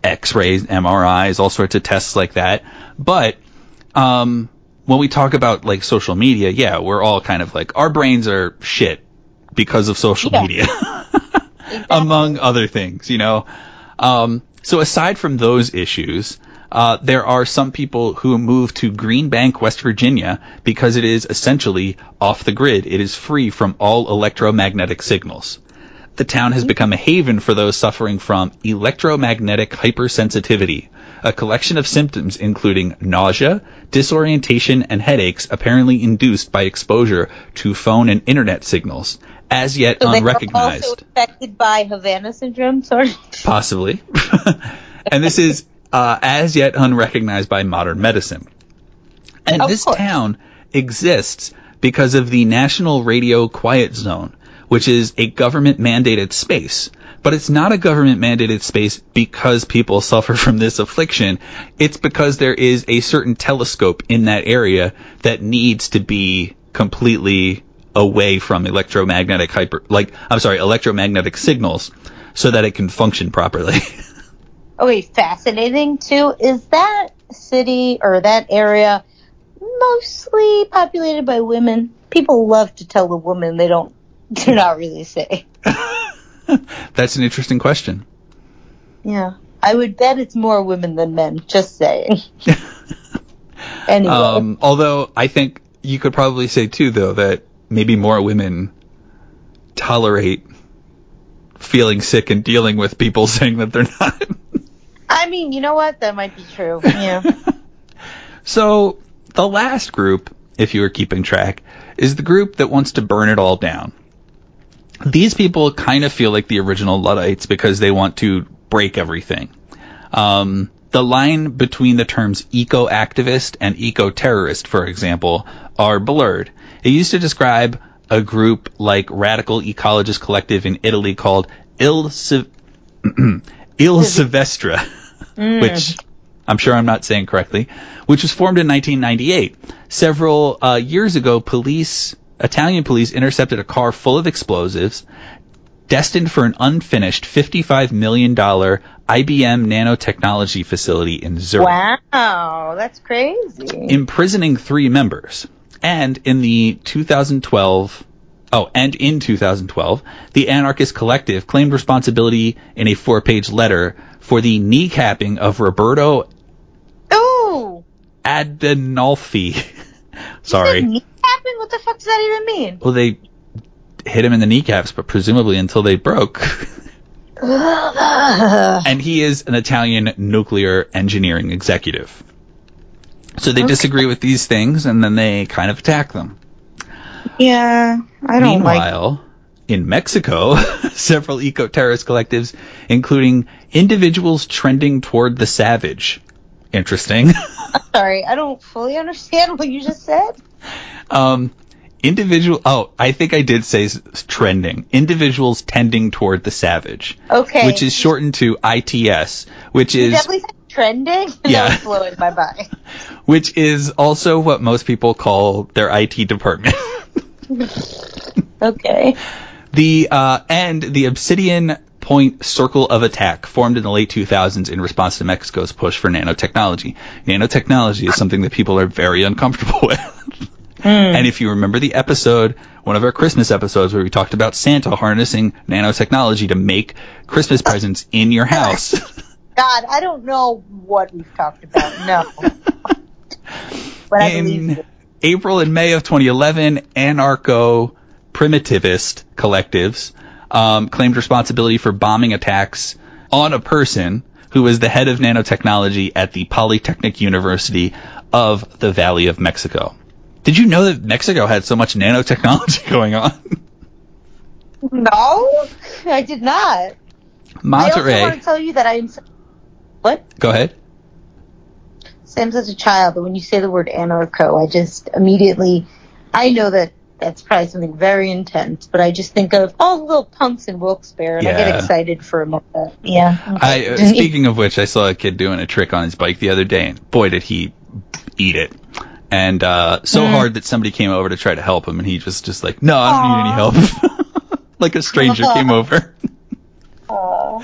S2: X-rays, MRIs, all sorts of tests like that. But um, when we talk about like social media, yeah, we're all kind of like our brains are shit because of social
S1: Yeah.
S2: media, *laughs*
S1: Exactly.
S2: among other things, you know. Um, so aside from those issues, uh, there are some people who move to Green Bank, West Virginia, because it is essentially off the grid. It is free from all electromagnetic signals. The town has become a haven for those suffering from electromagnetic hypersensitivity, a collection of symptoms including nausea, disorientation, and headaches apparently induced by exposure to phone and internet signals, as yet
S1: So
S2: unrecognized.
S1: also affected by Havana syndrome, sort of.
S2: Possibly. *laughs* and this is uh, as yet unrecognized by modern medicine. And
S1: Of
S2: this
S1: course.
S2: town exists because of the National Radio Quiet Zone, which is a government mandated space. But it's not a government mandated space because people suffer from this affliction. It's because there is a certain telescope in that area that needs to be completely away from electromagnetic hyper, like, I'm sorry, electromagnetic signals so that it can function properly. *laughs*
S1: Okay, fascinating too. Is that city or that area mostly populated by women? People love to tell the woman they don't. They're not really say. *laughs*
S2: That's an interesting question.
S1: Yeah, I would bet it's more women than men. Just saying. *laughs* anyway,
S2: Um, although I think you could probably say too, though, that maybe more women tolerate feeling sick and dealing with people *laughs* saying that they're not.
S1: I mean, you know what? That might be true. Yeah. *laughs*
S2: so the last group, if you were keeping track, is the group that wants to burn it all down. These people kind of feel like the original Luddites because they want to break everything. Um, the line between the terms eco-activist and eco-terrorist, for example, are blurred. It used to describe a group like Radical Ecologist Collective in Italy called Il, *clears throat* Il Silvestre, which I'm sure I'm not saying correctly, which was formed in 1998. Several uh, years ago, police, Italian police, intercepted a car full of explosives destined for an unfinished $55 million IBM nanotechnology facility in Zurich
S1: wow, that's crazy.
S2: imprisoning three members. And in the 2012, oh, and in 2012, the Anarchist Collective claimed responsibility in a four-page letter for the kneecapping of Roberto
S1: Ooh.
S2: Adenolfi. *laughs* Sorry.
S1: kneecapping? What the fuck does that even mean?
S2: Well, they hit him in the kneecaps, but presumably until they broke. and he is an Italian nuclear engineering executive. So they
S1: Okay.
S2: disagree with these things, and then they kind of attack them.
S1: yeah, I don't like.
S2: Meanwhile, in Mexico, *laughs* several eco-terrorist collectives, including individuals trending toward the savage. Interesting. *laughs*
S1: Sorry, I don't fully understand what you just said.
S2: um, individual. Oh, I think I did say trending. Individuals tending toward the savage,
S1: Okay.
S2: which is shortened to ITS, which
S1: You
S2: is
S1: definitely said trending? *laughs*
S2: Yeah.
S1: that blowing my mind. *laughs*
S2: which is also what most people call their IT department. *laughs*
S1: Okay.
S2: the uh, and the Obsidian Point Circle of Attack formed in the late 2000s in response to Mexico's push for nanotechnology. Nanotechnology is something that people are very uncomfortable with. And if you remember the episode, one of our Christmas episodes where we talked about Santa harnessing nanotechnology to make Christmas presents in your house.
S1: God, I don't know what we've talked about. No. but I
S2: in. April and May of 2011, anarcho primitivist collectives um, claimed responsibility for bombing attacks on a person who was the head of nanotechnology at the Polytechnic University of the Valley of Mexico. Did you know that Mexico had so much nanotechnology *laughs* going on?
S1: No, I did not. I also want to tell you that I'm. What?
S2: Go ahead.
S1: Sam's such a child, but when you say the word anarcho, I just immediately. I know that that's probably something very intense, but I just think of all the little punks in Wilkes-Barre, and I get excited for a moment. Yeah.
S2: I,
S1: okay.
S2: uh, *laughs* speaking of which, I saw a kid doing a trick on his bike the other day, and boy, did he eat it. And uh, so
S1: Mm.
S2: hard that somebody came over to try to help him, and he just just like, no, I don't need any help. *laughs* like a stranger came *laughs* over.
S1: Aw.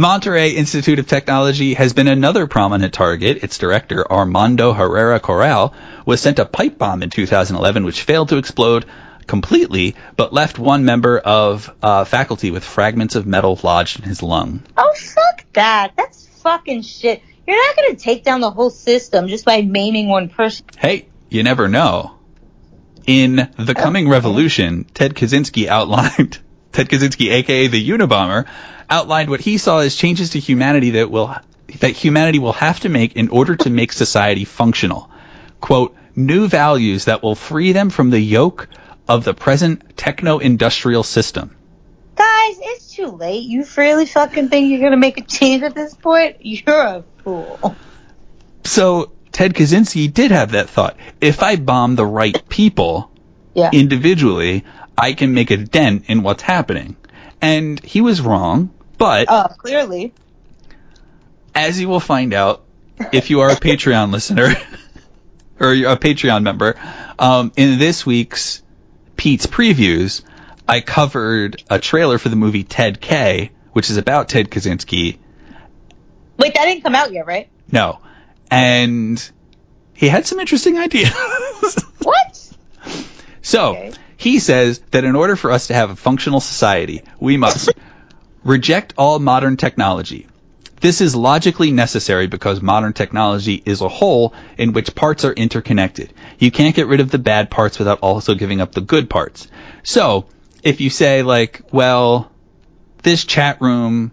S2: Monterrey Institute of Technology has been another prominent target. Its director, Armando Herrera Corral, was sent a pipe bomb in 2011, which failed to explode completely, but left one member of uh, faculty with fragments of metal lodged in his lung.
S1: Oh fuck that! That's fucking shit. You're not gonna take down the whole system just by maiming one person.
S2: Hey, you never know. In The Coming Revolution, Ted Kaczynski outlined, Ted Kaczynski, aka the Unabomber, outlined what he saw as changes to humanity that will, that humanity will have to make in order to make society functional. Quote, new values that will free them from the yoke of the present techno-industrial system.
S1: Guys, it's too late. You really fucking think you're gonna make a change at this point? You're a fool.
S2: So, Ted Kaczynski did have that thought. If I bomb the right people,
S1: Yeah.
S2: individually, I can make a dent in what's happening. And he was wrong, but
S1: Oh, clearly.
S2: as you will find out if you are a Patreon *laughs* listener *laughs* or a Patreon member, um, in this week's Pete's previews, I covered a trailer for the movie Ted K, which is about Ted Kaczynski.
S1: Wait, that didn't come out yet, right?
S2: No. And he had some interesting *laughs* ideas.
S1: What?
S2: So,
S1: Okay.
S2: He says that in order for us to have a functional society, we must reject all modern technology. This is logically necessary because modern technology is a whole in which parts are interconnected. You can't get rid of the bad parts without also giving up the good parts. So, if you say like, well, this chat room,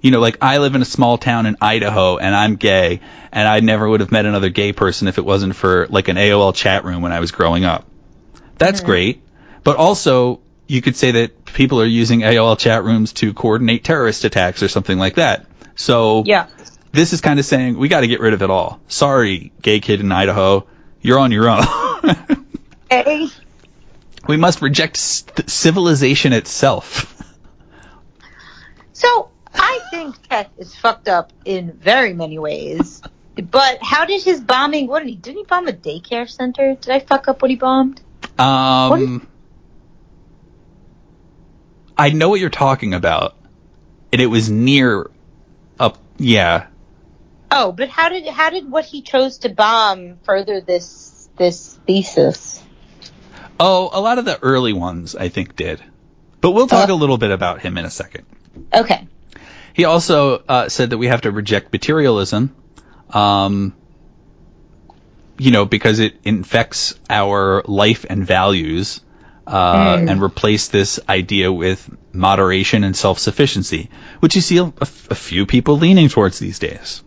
S2: you know, like I live in a small town in Idaho and I'm gay and I never would have met another gay person if it wasn't for like an AOL chat room when I was growing up. That's hmm. great. But also, you could say that people are using AOL chat rooms to coordinate terrorist attacks or something like that. So
S1: Yeah.
S2: this is kind of saying we got to get rid of it all. Sorry, gay kid in Idaho, you're on your own.
S1: Hey. *laughs*
S2: we must reject st- civilization itself.
S1: So, I think tech is fucked up in very many ways. But how did his bombing? What did he? Didn't he bomb a daycare center? Did I fuck up what he bombed?
S2: Um, I know what you're talking about, and it was near up. Yeah,
S1: Oh, but how did how did what he chose to bomb further this this thesis?
S2: Oh, a lot of the early ones I think did. But we'll talk
S1: Uh.
S2: a little bit about him in a second.
S1: Okay.
S2: He also uh, said that we have to reject materialism, um, you know, because it infects our life and values, uh,
S1: Mm.
S2: and replace this idea with moderation and self-sufficiency, which you see a few people leaning towards these days.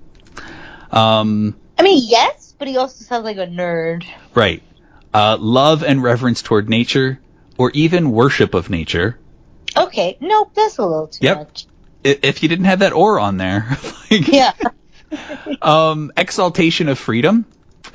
S2: Um,
S1: I mean, yes, but he also sounds like a nerd.
S2: Right. Uh, love and reverence toward nature, or even worship of nature.
S1: Okay, nope, that's a little too
S2: Yep.
S1: much.
S2: If you didn't have that or on there, *laughs* like,
S1: Yeah. *laughs*
S2: um, exaltation of freedom.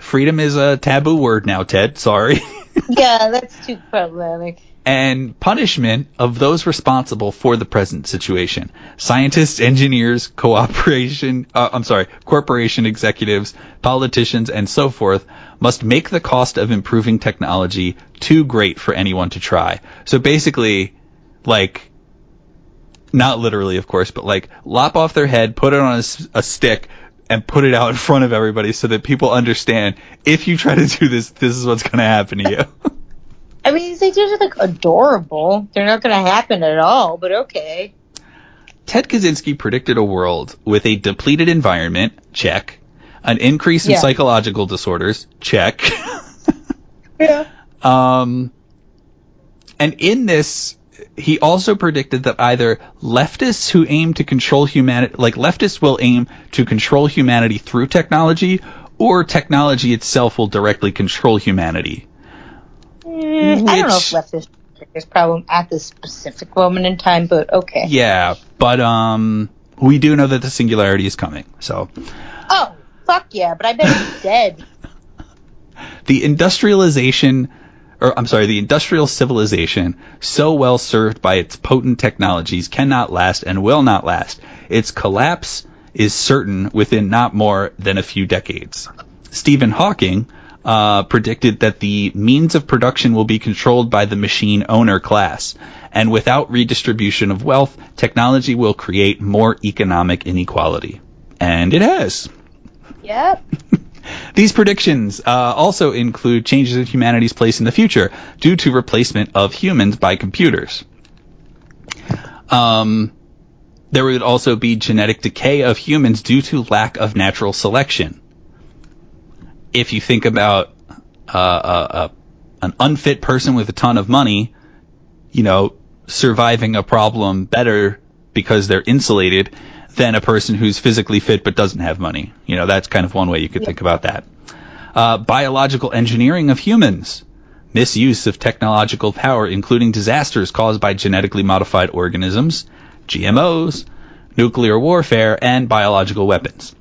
S2: Freedom is a taboo word now, Ted. Sorry. *laughs*
S1: yeah, that's too problematic.
S2: and punishment of those responsible for the present situation. Scientists, engineers, cooperation, uh, I'm sorry, corporation executives, politicians, and so forth must make the cost of improving technology too great for anyone to try. So basically, like, not literally, of course, but like, lop off their head, put it on a, a stick, and put it out in front of everybody so that people understand if you try to do this, this is what's going to happen to you.
S1: I mean, these things are like adorable. They're not going to happen at all, but okay.
S2: Ted Kaczynski predicted a world with a depleted environment, check. An increase in
S1: Yeah.
S2: psychological disorders, check. *laughs*
S1: Yeah.
S2: um, and in this, he also predicted that either leftists who aim to control humanity, like leftists will aim to control humanity through technology, or technology itself will directly control humanity.
S1: Mm, I don't know if leftists this problem at this specific moment in time, but okay.
S2: Yeah, but um, we do know that the singularity is coming. So
S1: Oh, fuck yeah, but I bet it's dead. *laughs*
S2: the industrialization, or I'm sorry, the industrial civilization, so well served by its potent technologies, cannot last and will not last. Its collapse is certain within not more than a few decades. Stephen Hawking uh, predicted that the means of production will be controlled by the machine owner class, and without redistribution of wealth, technology will create more economic inequality. And it has.
S1: Yep.
S2: These predictions uh, also include changes in humanity's place in the future due to replacement of humans by computers. Um, there would also be genetic decay of humans due to lack of natural selection. If you think about uh, uh, uh, an unfit person with a ton of money, you know, surviving a problem better because they're insulated than a person who's physically fit but doesn't have money. You know, that's kind of one way you could think about that. Uh, biological engineering of humans. Misuse of technological power, including disasters caused by genetically modified organisms, GMOs, nuclear warfare, and biological weapons.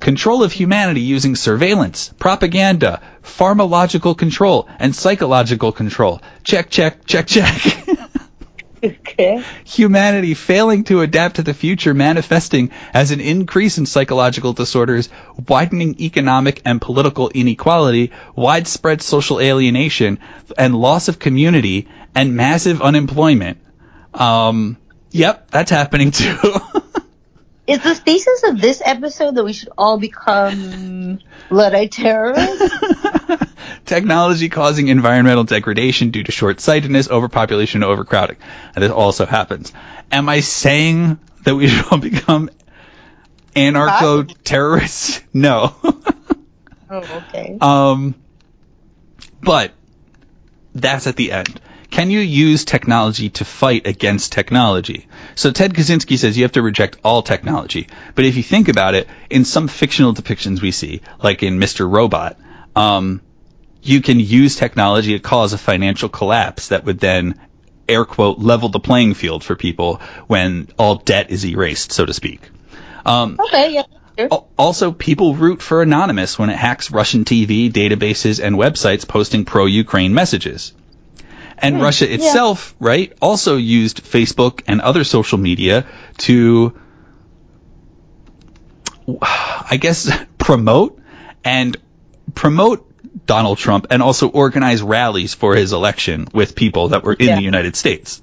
S2: Control of humanity using surveillance, propaganda, pharmacological control, and psychological control. Check, check, check, check. *laughs* *laughs*
S1: Okay.
S2: humanity failing to adapt to the future manifesting as an increase in psychological disorders, widening economic and political inequality, widespread social alienation, and loss of community, and massive unemployment. Um, yep, that's happening too. *laughs*
S1: Is the thesis of this episode that we should all become *laughs* Luddite terrorists? *laughs*
S2: Technology causing environmental degradation due to short-sightedness, overpopulation, and overcrowding. And this also happens. Am I saying that we *laughs* should all become anarcho-terrorists? *laughs* No.
S1: oh, okay.
S2: Um, but that's at the end. Can you use technology to fight against technology? So Ted Kaczynski says you have to reject all technology. But if you think about it, in some fictional depictions we see, like in Mr. Robot, um, you can use technology to cause a financial collapse that would then, air quote, level the playing field for people when all debt is erased, so to speak. Um,
S1: Okay, yeah. sure.
S2: Also, people root for Anonymous when it hacks Russian TV, databases, and websites posting pro-Ukraine messages. And Russia itself, right, also used Facebook and other social media to, I guess, *laughs* promote and promote Donald Trump and also organize rallies for his election with people that were in
S1: Yeah.
S2: the United States.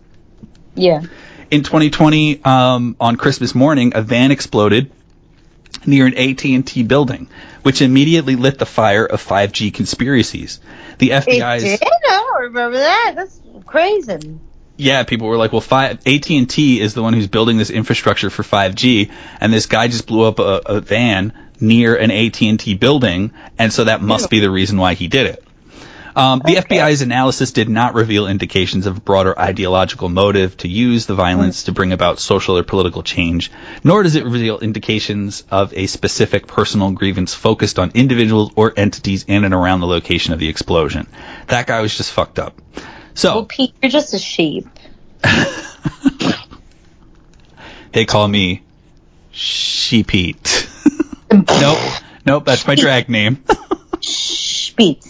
S1: Yeah.
S2: In 2020, um, on Christmas morning, a van exploded near an AT&T building, which immediately lit the fire of 5G conspiracies. The
S1: It
S2: FBI's
S1: did? I don't remember that. That's crazy.
S2: yeah, people were like, well, fi- AT&T is the one who's building this infrastructure for 5G, and this guy just blew up a, a van near an AT&T building, and so that must be the reason why he did it. Um, the
S1: Okay.
S2: FBI's analysis did not reveal indications of a broader ideological motive to use the violence to bring about social or political change, nor does it reveal indications of a specific personal grievance focused on individuals or entities in and around the location of the explosion. That guy was just fucked up. So,
S1: Well, Pete, you're just a sheep. *laughs*
S2: They call me Sheepete. *laughs* nope. Nope, that's my drag name.
S1: Pete.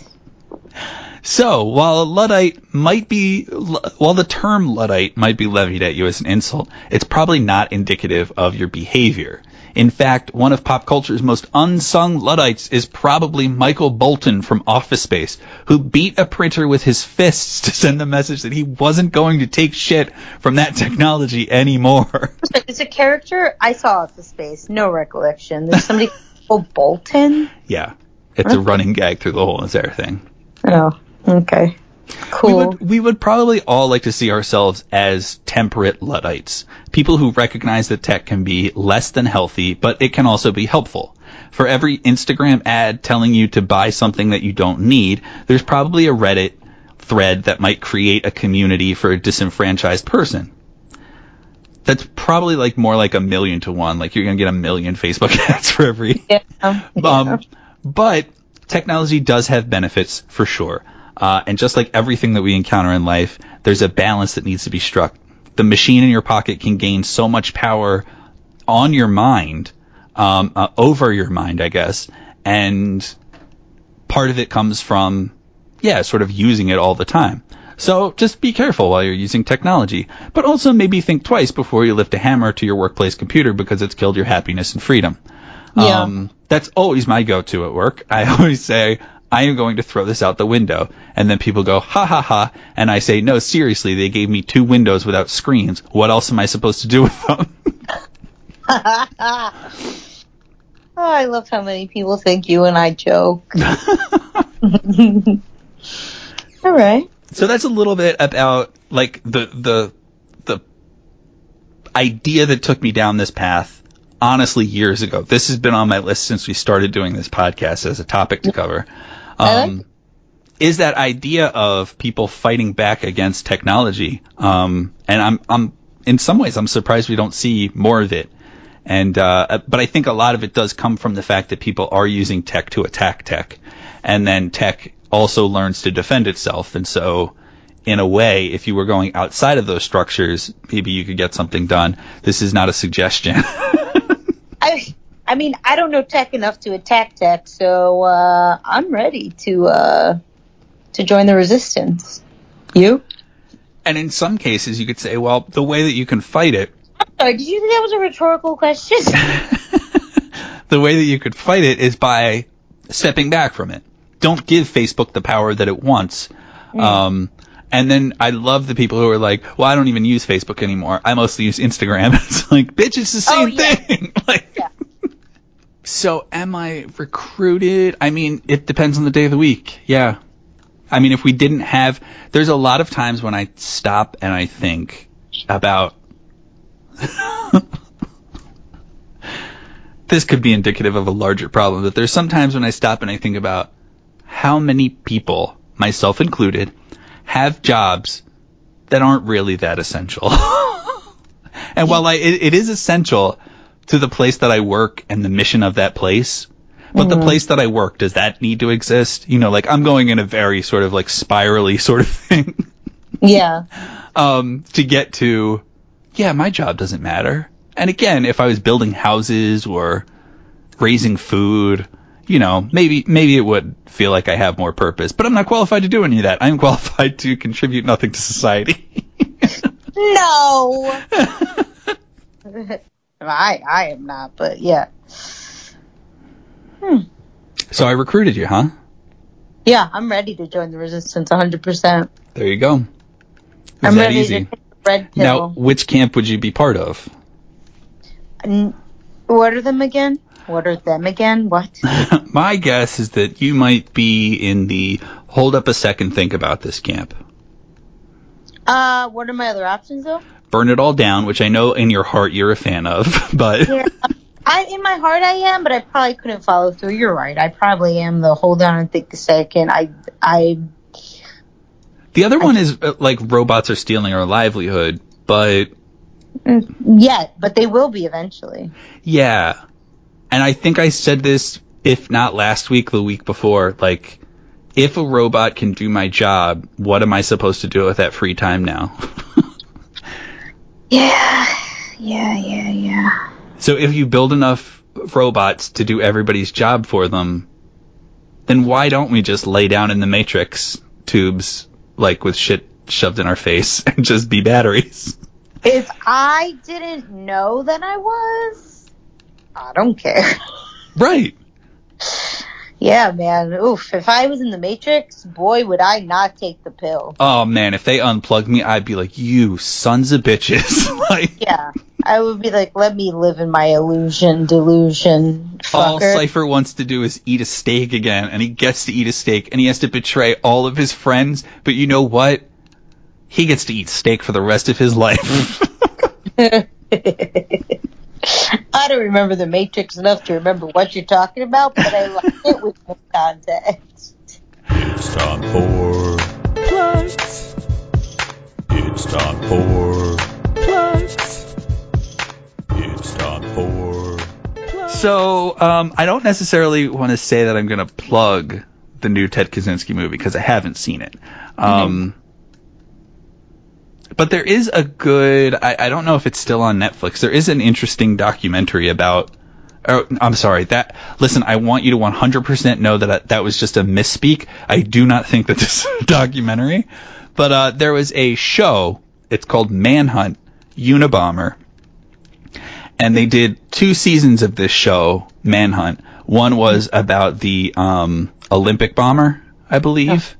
S2: So, while a Luddite might be, while the term Luddite might be levied at you as an insult, it's probably not indicative of your behavior. In fact, one of pop culture's most unsung Luddites is probably Michael Bolton from Office Space, who beat a printer with his fists to send the message that he wasn't going to take shit from that technology anymore.
S1: It's a character I saw Office Space. No recollection. There's somebody *laughs* called Bolton.
S2: Yeah, it's a running gag through the whole entire thing.
S1: Oh, okay. Cool.
S2: We would, we would probably all like to see ourselves as temperate Luddites. People who recognize that tech can be less than healthy, but it can also be helpful. For every Instagram ad telling you to buy something that you don't need, there's probably a Reddit thread that might create a community for a disenfranchised person. That's probably like more like a million to one. Like you're going to get a million Facebook *laughs* ads for every.
S1: Yeah. yeah.
S2: Um, but technology does have benefits for sure. Uh, and just like everything that we encounter in life, there's a balance that needs to be struck. The machine in your pocket can gain so much power on your mind, um, uh, over your mind, I guess, and part of it comes from, yeah, sort of using it all the time. So just be careful while you're using technology, but also maybe think twice before you lift a hammer to your workplace computer because it's killed your happiness and freedom.
S1: Yeah.
S2: Um, that's always my go-to at work. I *laughs* always say, I am going to throw this out the window. And then people go, ha ha ha. And I say, no, seriously, they gave me two windows without screens. What else am I supposed to do with them?
S1: oh, *laughs* I love how many people think you and I joke. *laughs* All right.
S2: so that's a little bit about like the, the, the idea that took me down this path honestly years ago. This has been on my list since we started doing this podcast as a topic to cover.
S1: I like
S2: Um, is that idea of people fighting back against technology. Um, and I'm, I'm, in some ways, I'm surprised we don't see more of it. And, uh, but I think a lot of it does come from the fact that people are using tech to attack tech. And then tech also learns to defend itself. And so, in a way, if you were going outside of those structures, maybe you could get something done. This is not a suggestion. *laughs*
S1: I, I mean, I don't know tech enough to attack tech, so uh, I'm ready to uh, to join the resistance. You?
S2: and in some cases, you could say, well, the way that you can fight it
S1: I'm sorry. Did you think that was a rhetorical question? *laughs*
S2: the way that you could fight it is by stepping back from it. Don't give Facebook the power that it wants. Um, and then I love the people who are like, well, I don't even use Facebook anymore. I mostly use Instagram. *laughs* it's like, bitch, it's the same
S1: Oh, yeah.
S2: thing. *laughs* like,
S1: Yeah.
S2: So am I recruited? I mean, it depends on the day of the week. Yeah. I mean, if we didn't have, there's a lot of times when I stop and I think about, *laughs* this could be indicative of a larger problem, that there's sometimes when I stop and I think about how many people, myself included, have jobs that aren't really that essential. *laughs* and while I, it, it is essential to the place that I work and the mission of that place, but the place that I work, does that need to exist? You know, like I'm going in a very sort of like spirally *laughs* sort of thing.
S1: yeah.
S2: um, to get to, yeah, my job doesn't matter. And again, if I was building houses or raising food, you know, maybe maybe it would feel like I have more purpose. But I'm not qualified to do any of that. I'm *laughs* qualified to contribute nothing to society. *laughs*
S1: No. I I am not, but yeah.
S2: so I recruited you, huh?
S1: Yeah, I'm ready to join the resistance 100%.
S2: There you go. Is
S1: I'm
S2: that
S1: ready
S2: easy?
S1: to take the red
S2: Now, which camp would you be part of?
S1: N- what are them again? What are them again? What? *laughs*
S2: My guess is that you might be in the hold up a second, think about this camp.
S1: Uh, what are my other options though?
S2: Burn it all down, which I know in your heart you're a fan of, *laughs* but
S1: Yeah. I, in my heart I am, but I probably couldn't follow through. You're right. I probably am the hold on and think a second. I, I,
S2: The other one is uh, like robots are stealing our livelihood, but
S1: mm, yet, but they will be eventually.
S2: yeah. And I think I said this, if not last week, the week before, like, if a robot can do my job, what am I supposed to do with that free time now? *laughs*
S1: Yeah. Yeah, yeah, yeah.
S2: so if you build enough robots to do everybody's job for them, then why don't we just lay down in the matrix tubes like with shit shoved in our face *laughs* and just be batteries.
S1: If I didn't know that I was, I don't care.
S2: Right. *laughs*
S1: Yeah, man. Oof. If I was in the Matrix, boy, would I not take the pill.
S2: Oh man, if they unplugged me, I'd be like, "You sons of bitches!" *laughs* like,
S1: Yeah. I would be like, let me live in my illusion, delusion,
S2: all. Cypher wants to do is eat a steak again, and he gets to eat a steak, and he has to betray all of his friends. But you know what? He gets to eat steak for the rest of his life. *laughs* *laughs* *laughs*
S1: I don't remember the Matrix enough to remember what you're talking about, but I like it with no context.
S3: It's time for plugs. It's time for plugs. It's time for plugs.
S2: so, um, I don't necessarily want to say that I'm going to plug the new Ted Kaczynski movie because I haven't seen it. Um, but there is a good. I, I don't know if it's still on Netflix. There is an interesting documentary about. Oh, I'm sorry. That listen. I want you to 100% know that I, that was just a misspeak. I do not think that this *laughs* documentary, but uh, there was a show. It's called Manhunt Unabomber, and they did two seasons of this show, Manhunt. One was about the um, Olympic bomber, I believe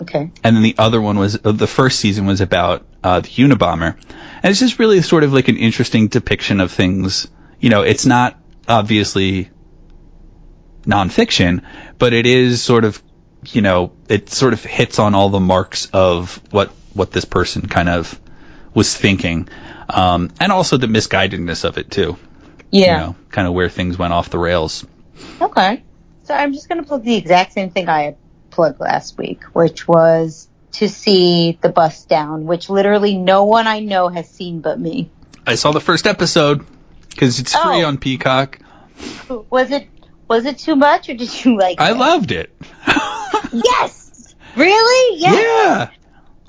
S1: Okay.
S2: and then the other one was uh, the first season was about uh, the Unabomber, and it's just really sort of like an interesting depiction of things. You know, it's not obviously nonfiction, but it is sort of, you know, it sort of hits on all the marks of what what this person kind of was thinking, um, and also the misguidedness of it too.
S1: Yeah.
S2: You know, kind of where things went off the rails.
S1: Okay. So I'm just going to plug the exact same thing I plugged last week, which was to see the Bust Down, which literally no one I know has seen but me.
S2: I saw the first episode because it's free
S1: Oh.
S2: on Peacock.
S1: Was it was it too much or did you like
S2: I
S1: it?
S2: loved it. *laughs*
S1: Yes. Really? Yes.
S2: yeah.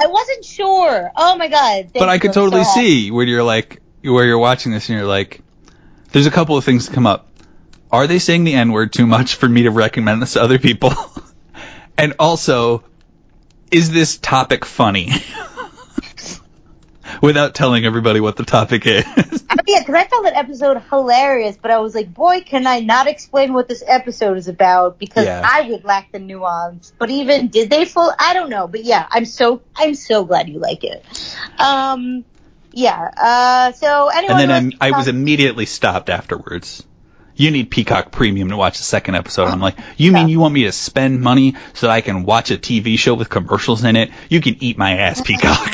S1: I wasn't sure. Oh my god.
S2: but I could totally see when you're like where you're watching this and you're like, there's a couple of things that come up. Are they saying the N word too much for me to recommend this to other people? *laughs* and also, is this topic funny? *laughs* Without telling everybody what the topic is.
S1: Yeah, because I found that episode hilarious, but I was like, boy, can I not explain what this episode is about because
S2: Yeah.
S1: I would lack the nuance. But even did they full? I don't know. But yeah, I'm so I'm so glad you like it. Um, yeah. Uh, so anyone,
S2: and then I'm, I was immediately stopped afterwards. You need Peacock Premium to watch the second episode. I'm like, you mean you want me to spend money so that I can watch a TV show with commercials in it? You can eat my ass, *laughs* Peacock.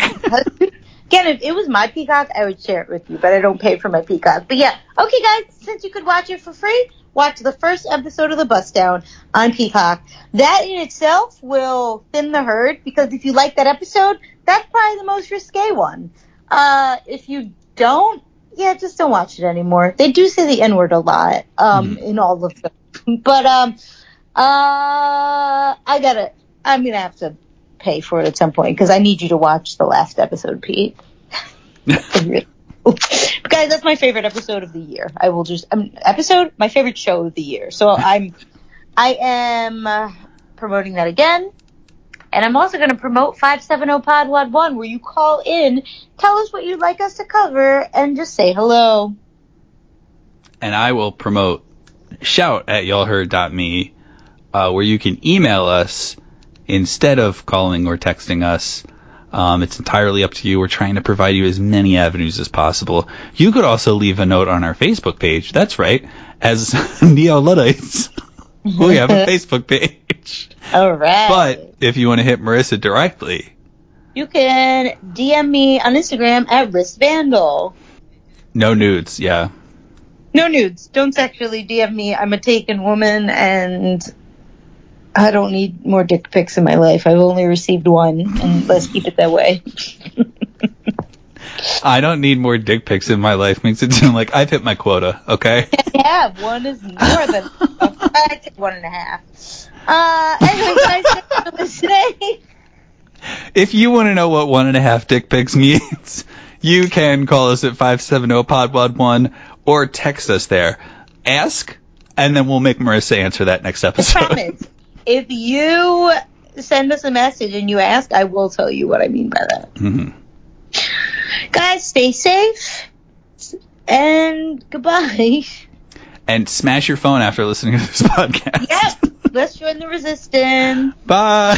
S1: Again, if it was my Peacock, I would share it with you, but I don't pay for my Peacock. But yeah, okay, guys, since you could watch it for free, watch the first episode of The Bust Down on Peacock. That in itself will thin the herd because if you like that episode, that's probably the most risque one. Uh, if you don't, yeah, just don't watch it anymore. They do say the N word a lot, um, in all of them. *laughs* But, um, uh, I gotta, I'm gonna have to pay for it at some point because I need you to watch the last episode, Pete. *laughs* Guys, that's my favorite episode of the year. I will just um, episode my favorite show of the year. So I'm I am uh, promoting that again. And I'm also going to promote 570 Pod Wad 1 where you call in, tell us what you'd like us to cover and just say hello.
S2: and I will promote shout at y'allheard.me, uh, where you can email us instead of calling or texting us. Um, it's entirely up to you. We're trying to provide you as many avenues as possible. You could also leave a note on our Facebook page. That's right. As *laughs* Neo Luddites, Oh, we have a *laughs* Facebook page.
S1: All right.
S2: But if you want to hit Marissa directly,
S1: you can DM me on Instagram at wristvandal.
S2: no nudes. Yeah.
S1: No nudes. Don't sexually DM me. I'm a taken woman and I don't need more dick pics in my life. I've only received one and let's keep it that way. *laughs*
S2: I don't need more dick pics in my life. Makes it sound like I've hit my quota. Okay. *laughs*
S1: yeah, one is more than *laughs* I take one and a half. Uh, anyway, guys, thanks for listening.
S2: If you want to know what one and a half dick pics means, *laughs* you can call us at 570-PODWAD1 or text us there. Ask, and then we'll make Marissa answer that next
S1: I
S2: episode.
S1: promise. If you send us a message and you ask, I will tell you what I mean by that.
S2: hmm
S1: Guys, stay safe and goodbye.
S2: And smash your phone after listening to this *laughs* podcast.
S1: Yep. Let's join the resistance.
S2: Bye.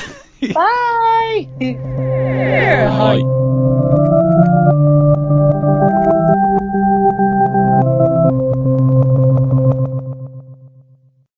S1: Bye.
S3: Bye.